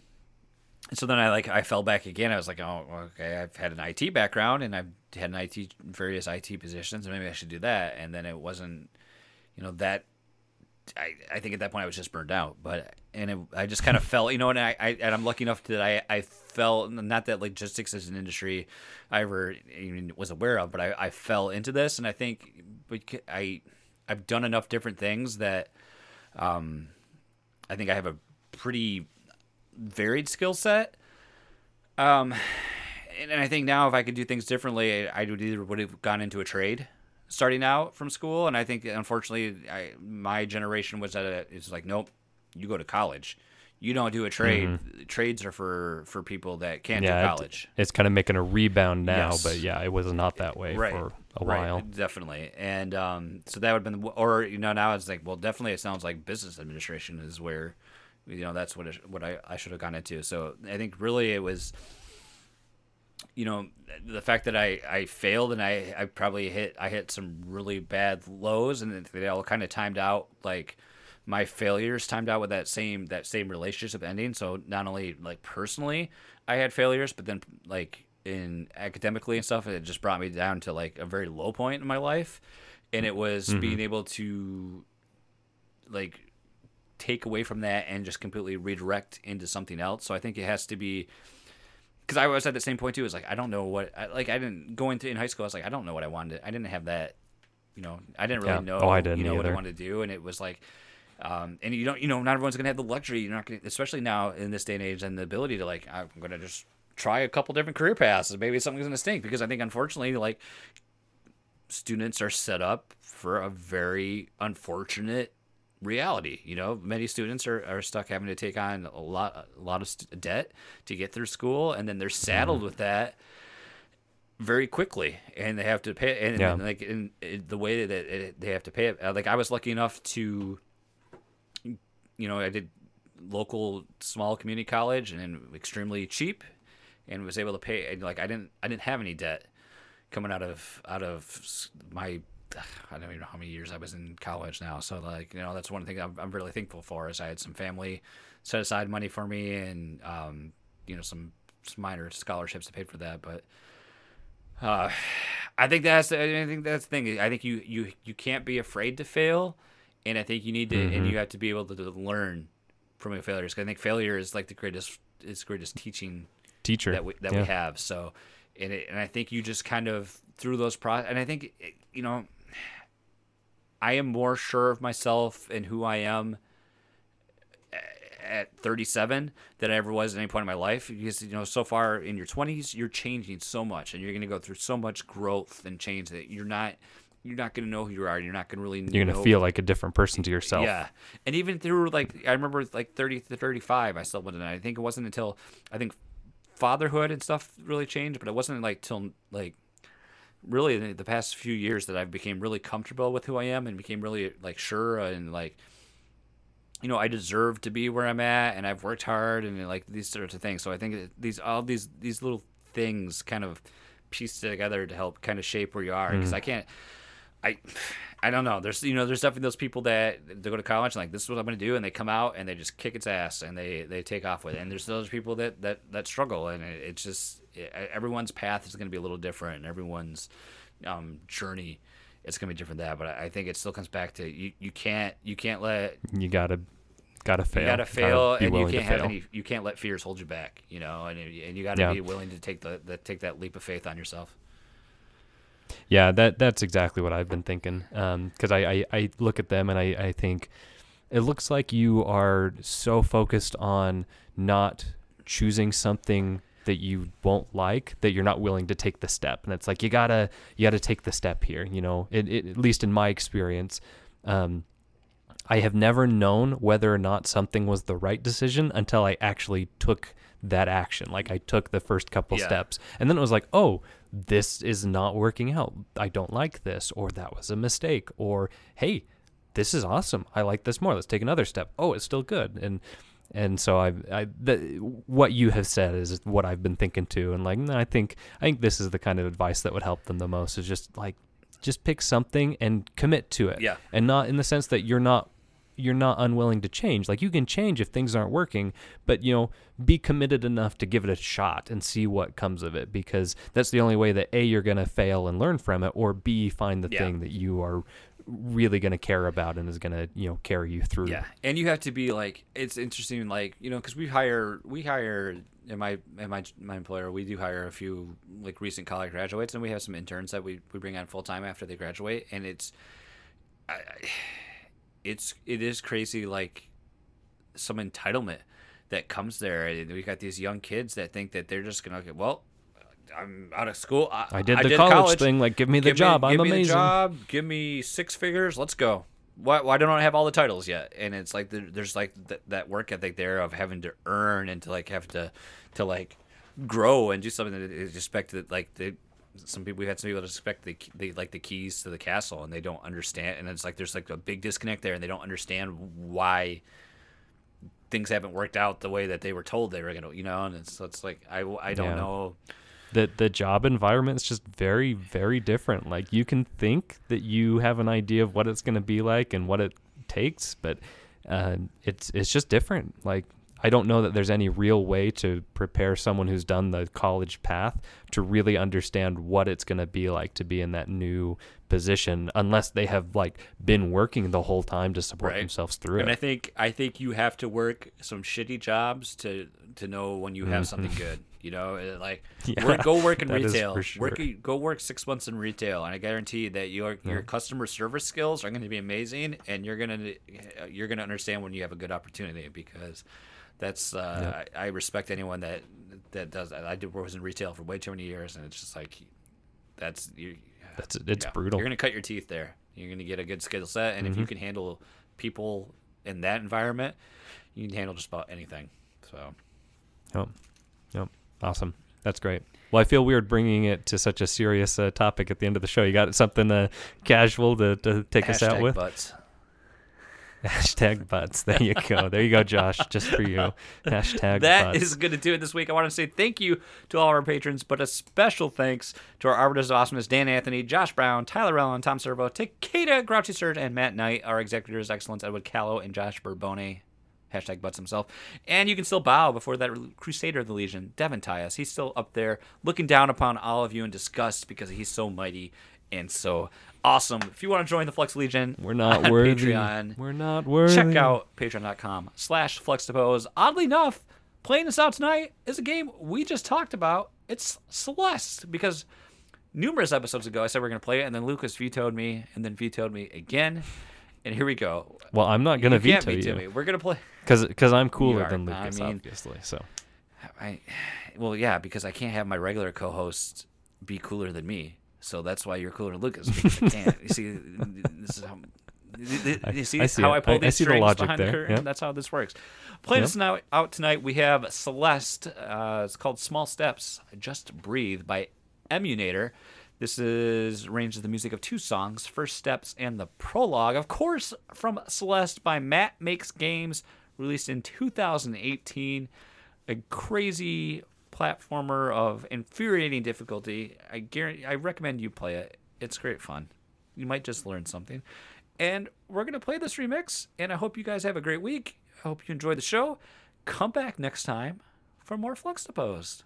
so then I like I fell back again. I was like, oh, okay. I've had an IT background and I've had an IT various IT positions, and maybe I should do that. And then it wasn't, you know, that. I I think at that point I was just burned out. But and it, I just kind of fell, you know, and I, I and I'm lucky enough that I I fell not that logistics as an industry I ever even was aware of, but I, I fell into this, and I think I I've done enough different things that um I think I have a pretty varied skill set. Um, and, and I think now if I could do things differently, I would either would have gone into a trade starting out from school, and I think unfortunately, I, my generation was at a, it's like nope, you go to college. You don't do a trade. Mm-hmm. Trades are for for people that can't yeah, do college. It, it's kind of making a rebound now, yes. but yeah, it was not that way right. for a right. while. Definitely, and um, so that would have been, or you know, now it's like, well, definitely, it sounds like business administration is where, you know, that's what it, what I, I should have gone into. So I think really it was you know the fact that I, I failed and I, I probably hit I hit some really bad lows and they all kind of timed out like my failures timed out with that same that same relationship ending so not only like personally I had failures but then like in academically and stuff it just brought me down to like a very low point in my life and it was mm-hmm. being able to like take away from that and just completely redirect into something else so I think it has to be because I was at the same point too. It was like I don't know what I, like I didn't go into in high school. I was like I don't know what I wanted. I didn't have that. You know, I didn't really yeah. know. Oh, I didn't you know either. what I wanted to do, and it was like, um, and you don't, you know, not everyone's gonna have the luxury. You're not gonna, especially now in this day and age, and the ability to like, I'm gonna just try a couple different career paths, maybe something's gonna stink. Because I think unfortunately, like, students are set up for a very unfortunate reality. You know, many students are, are stuck having to take on a lot a lot of st- debt to get through school, and then they're saddled mm. with that very quickly, and they have to pay. And, yeah. and like in, in, the way that it, they have to pay it, uh, like I was lucky enough to, you know, I did local small community college and extremely cheap, and was able to pay. And like I didn't I didn't have any debt coming out of out of my I don't even know how many years I was in college now. So like you know that's one thing I'm, I'm really thankful for is I had some family set aside money for me and um, you know some, some minor scholarships to pay for that. But uh, I think that's I think that's the thing. I think you you you can't be afraid to fail, and I think you need to mm-hmm. and you have to be able to, to learn from your failures. Cause I think failure is like the greatest is greatest teaching teacher that we that yeah. we have. So and it, and I think you just kind of through those process and I think it, you know I am more sure of myself and who I am at 37 than I ever was at any point in my life. Because you know, so far in your 20s, you're changing so much, and you're going to go through so much growth and change that you're not you're not going to know who you are. You're not going to really. You're going to feel like a different person to yourself. Yeah, and even through like I remember like 30 to 35, I still went. And I think it wasn't until I think fatherhood and stuff really changed, but it wasn't like till like really the past few years that I've became really comfortable with who I am and became really like sure and like you know I deserve to be where I'm at and I've worked hard and like these sorts of things. So I think these all these these little things kind of piece together to help kind of shape where you are because mm. I can't I I don't know. There's you know there's definitely those people that they go to college and like this is what I'm going to do and they come out and they just kick its ass and they they take off with it. And there's those people that that that struggle and it, it's just it, everyone's path is going to be a little different and everyone's um, journey it's going to be different that. But I think it still comes back to you you can't you can't let you gotta gotta fail. You gotta fail, gotta and you can't have any. You can't let fears hold you back. You know, and and you gotta yeah. be willing to take the, the take that leap of faith on yourself. Yeah, that that's exactly what I've been thinking. Because um, I, I, I look at them and I, I think it looks like you are so focused on not choosing something that you won't like that you're not willing to take the step and it's like you gotta you gotta take the step here you know it, it, at least in my experience um, i have never known whether or not something was the right decision until i actually took that action like i took the first couple yeah. steps and then it was like oh this is not working out. I don't like this, or that was a mistake, or hey, this is awesome. I like this more. Let's take another step. Oh, it's still good. And and so I, I the, what you have said is what I've been thinking too. And like, I think I think this is the kind of advice that would help them the most. Is just like, just pick something and commit to it. Yeah. And not in the sense that you're not you're not unwilling to change. Like you can change if things aren't working, but you know, be committed enough to give it a shot and see what comes of it because that's the only way that A you're going to fail and learn from it or B find the yeah. thing that you are really going to care about and is going to you know carry you through. Yeah, and you have to be like it's interesting, like you know, because we hire we hire in my in my my employer we do hire a few like recent college graduates, and we have some interns that we we bring on full time after they graduate, and it's, I, I- it's it is crazy like some entitlement that comes there, and we got these young kids that think that they're just gonna get well. I'm out of school. I, I did the college, thing. Like, give me the give job. Me, I'm give me the amazing. job. Give me six figures. Let's go. Why, why don't I have all the titles yet? And it's like there, there's like th- that work ethic there of having to earn and to like have to to like grow and do something that is expected. Like the some people we had some people that expect the they like the keys to the castle and they don't understand. And it's like there's like a big disconnect there and they don't understand why things haven't worked out the way that they were told they were gonna. You know, and it's so it's like I I don't Yeah. know. the the job environment is just very very different like you can think that you have an idea of what it's going to be like and what it takes but uh, it's it's just different like I don't know that there's any real way to prepare someone who's done the college path to really understand what it's going to be like to be in that new position unless they have like been working the whole time to support Right. themselves through And I it. think I think you have to work some shitty jobs to to know when you have something good. You know, Uh, like Mm-hmm. Yeah, work, go work in retail. sure. Work go work six months in retail, and I guarantee that your your customer service skills are going to be amazing, and you're gonna you're gonna understand when you have a good opportunity because that's uh, I, I respect anyone that that does that. I did was in retail for way too many years, and it's just like that's you. That's it's Yeah. brutal. You're gonna cut your teeth there. You're gonna get a good skill set, and if Mm-hmm. you can handle people in that environment, you can handle just about anything. So Yep. Yep. Awesome. That's great. Well, I feel weird bringing it to such a serious uh, topic at the end of the show. You got something uh, casual to, to take us out with? butts. Hashtag butts. There you go. There you go, Josh. Just for you. Hashtag That butts. is going to do it this week. I want to say thank you to all our patrons, but a special thanks to our Arbiters of Awesomeness, Dan Anthony, Josh Brown, Tyler Allen, Tom Servo, Takeda, Grouchy Surge, and Matt Knight, our executors, Excellence, Edward Callow, and Josh Burbone. Hashtag butts himself. And you can still bow before that Crusader of the Legion, Devin Tyus. He's still up there looking down upon all of you in disgust because he's so mighty and so awesome. If you want to join the Flux Legion, We're not worthy. Patreon, We're not worthy. check out patreon.com slash fluxdepose oddly enough playing this out tonight is a game we just talked about it's celeste because numerous episodes ago i said we are going to play it and then lucas vetoed me and then vetoed me again and here we go Well, I'm not gonna you veto you me we're going to play because I'm cooler than I Lucas, mean- obviously. So I, well yeah because i can't have my regular co-host be cooler than me so that's why you're cooler than lucas because i can't you see this is how you see, I see how it. I pull I- I these see the logic behind the curtain? Yep. That's how this works. Playing Yep. us now out tonight, we have Celeste. Uh, it's called Small Steps, Just Breathe by Emunator. This is arranged the music of two songs, First Steps and the Prologue. Of course, from Celeste by Matt Makes Games, released in 2018. A crazy platformer of infuriating difficulty. I guarantee, I recommend you play it. It's great fun. You might just learn something. And we're going to play this remix, and I hope you guys have a great week. I hope you enjoy the show. Come back next time for more Flux Deposed.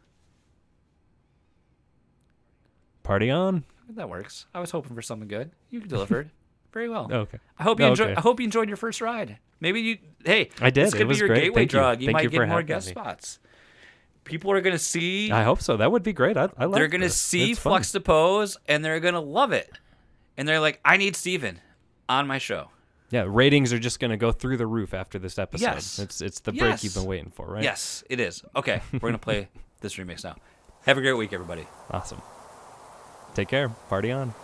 party on. That works. I was hoping for something good. You delivered very well. Okay. I hope you enjoy. I hope you enjoyed your first ride. Maybe you. Hey, I did. This could It was be your great. gateway Thank you. drug. You Thank might you get more guest me. spots. People are gonna see. I hope so. That would be great. I, I like they're gonna this. see It's. Flux Depose, and they're gonna love it. And they're like, I need Steven on my show. Yeah, ratings are just going to go through the roof after this episode. Yes. It's it's the break you've been waiting for, right? Yes, it is. Okay, we're gonna play this remix now. Have a great week, everybody. Awesome. Take care. Party on.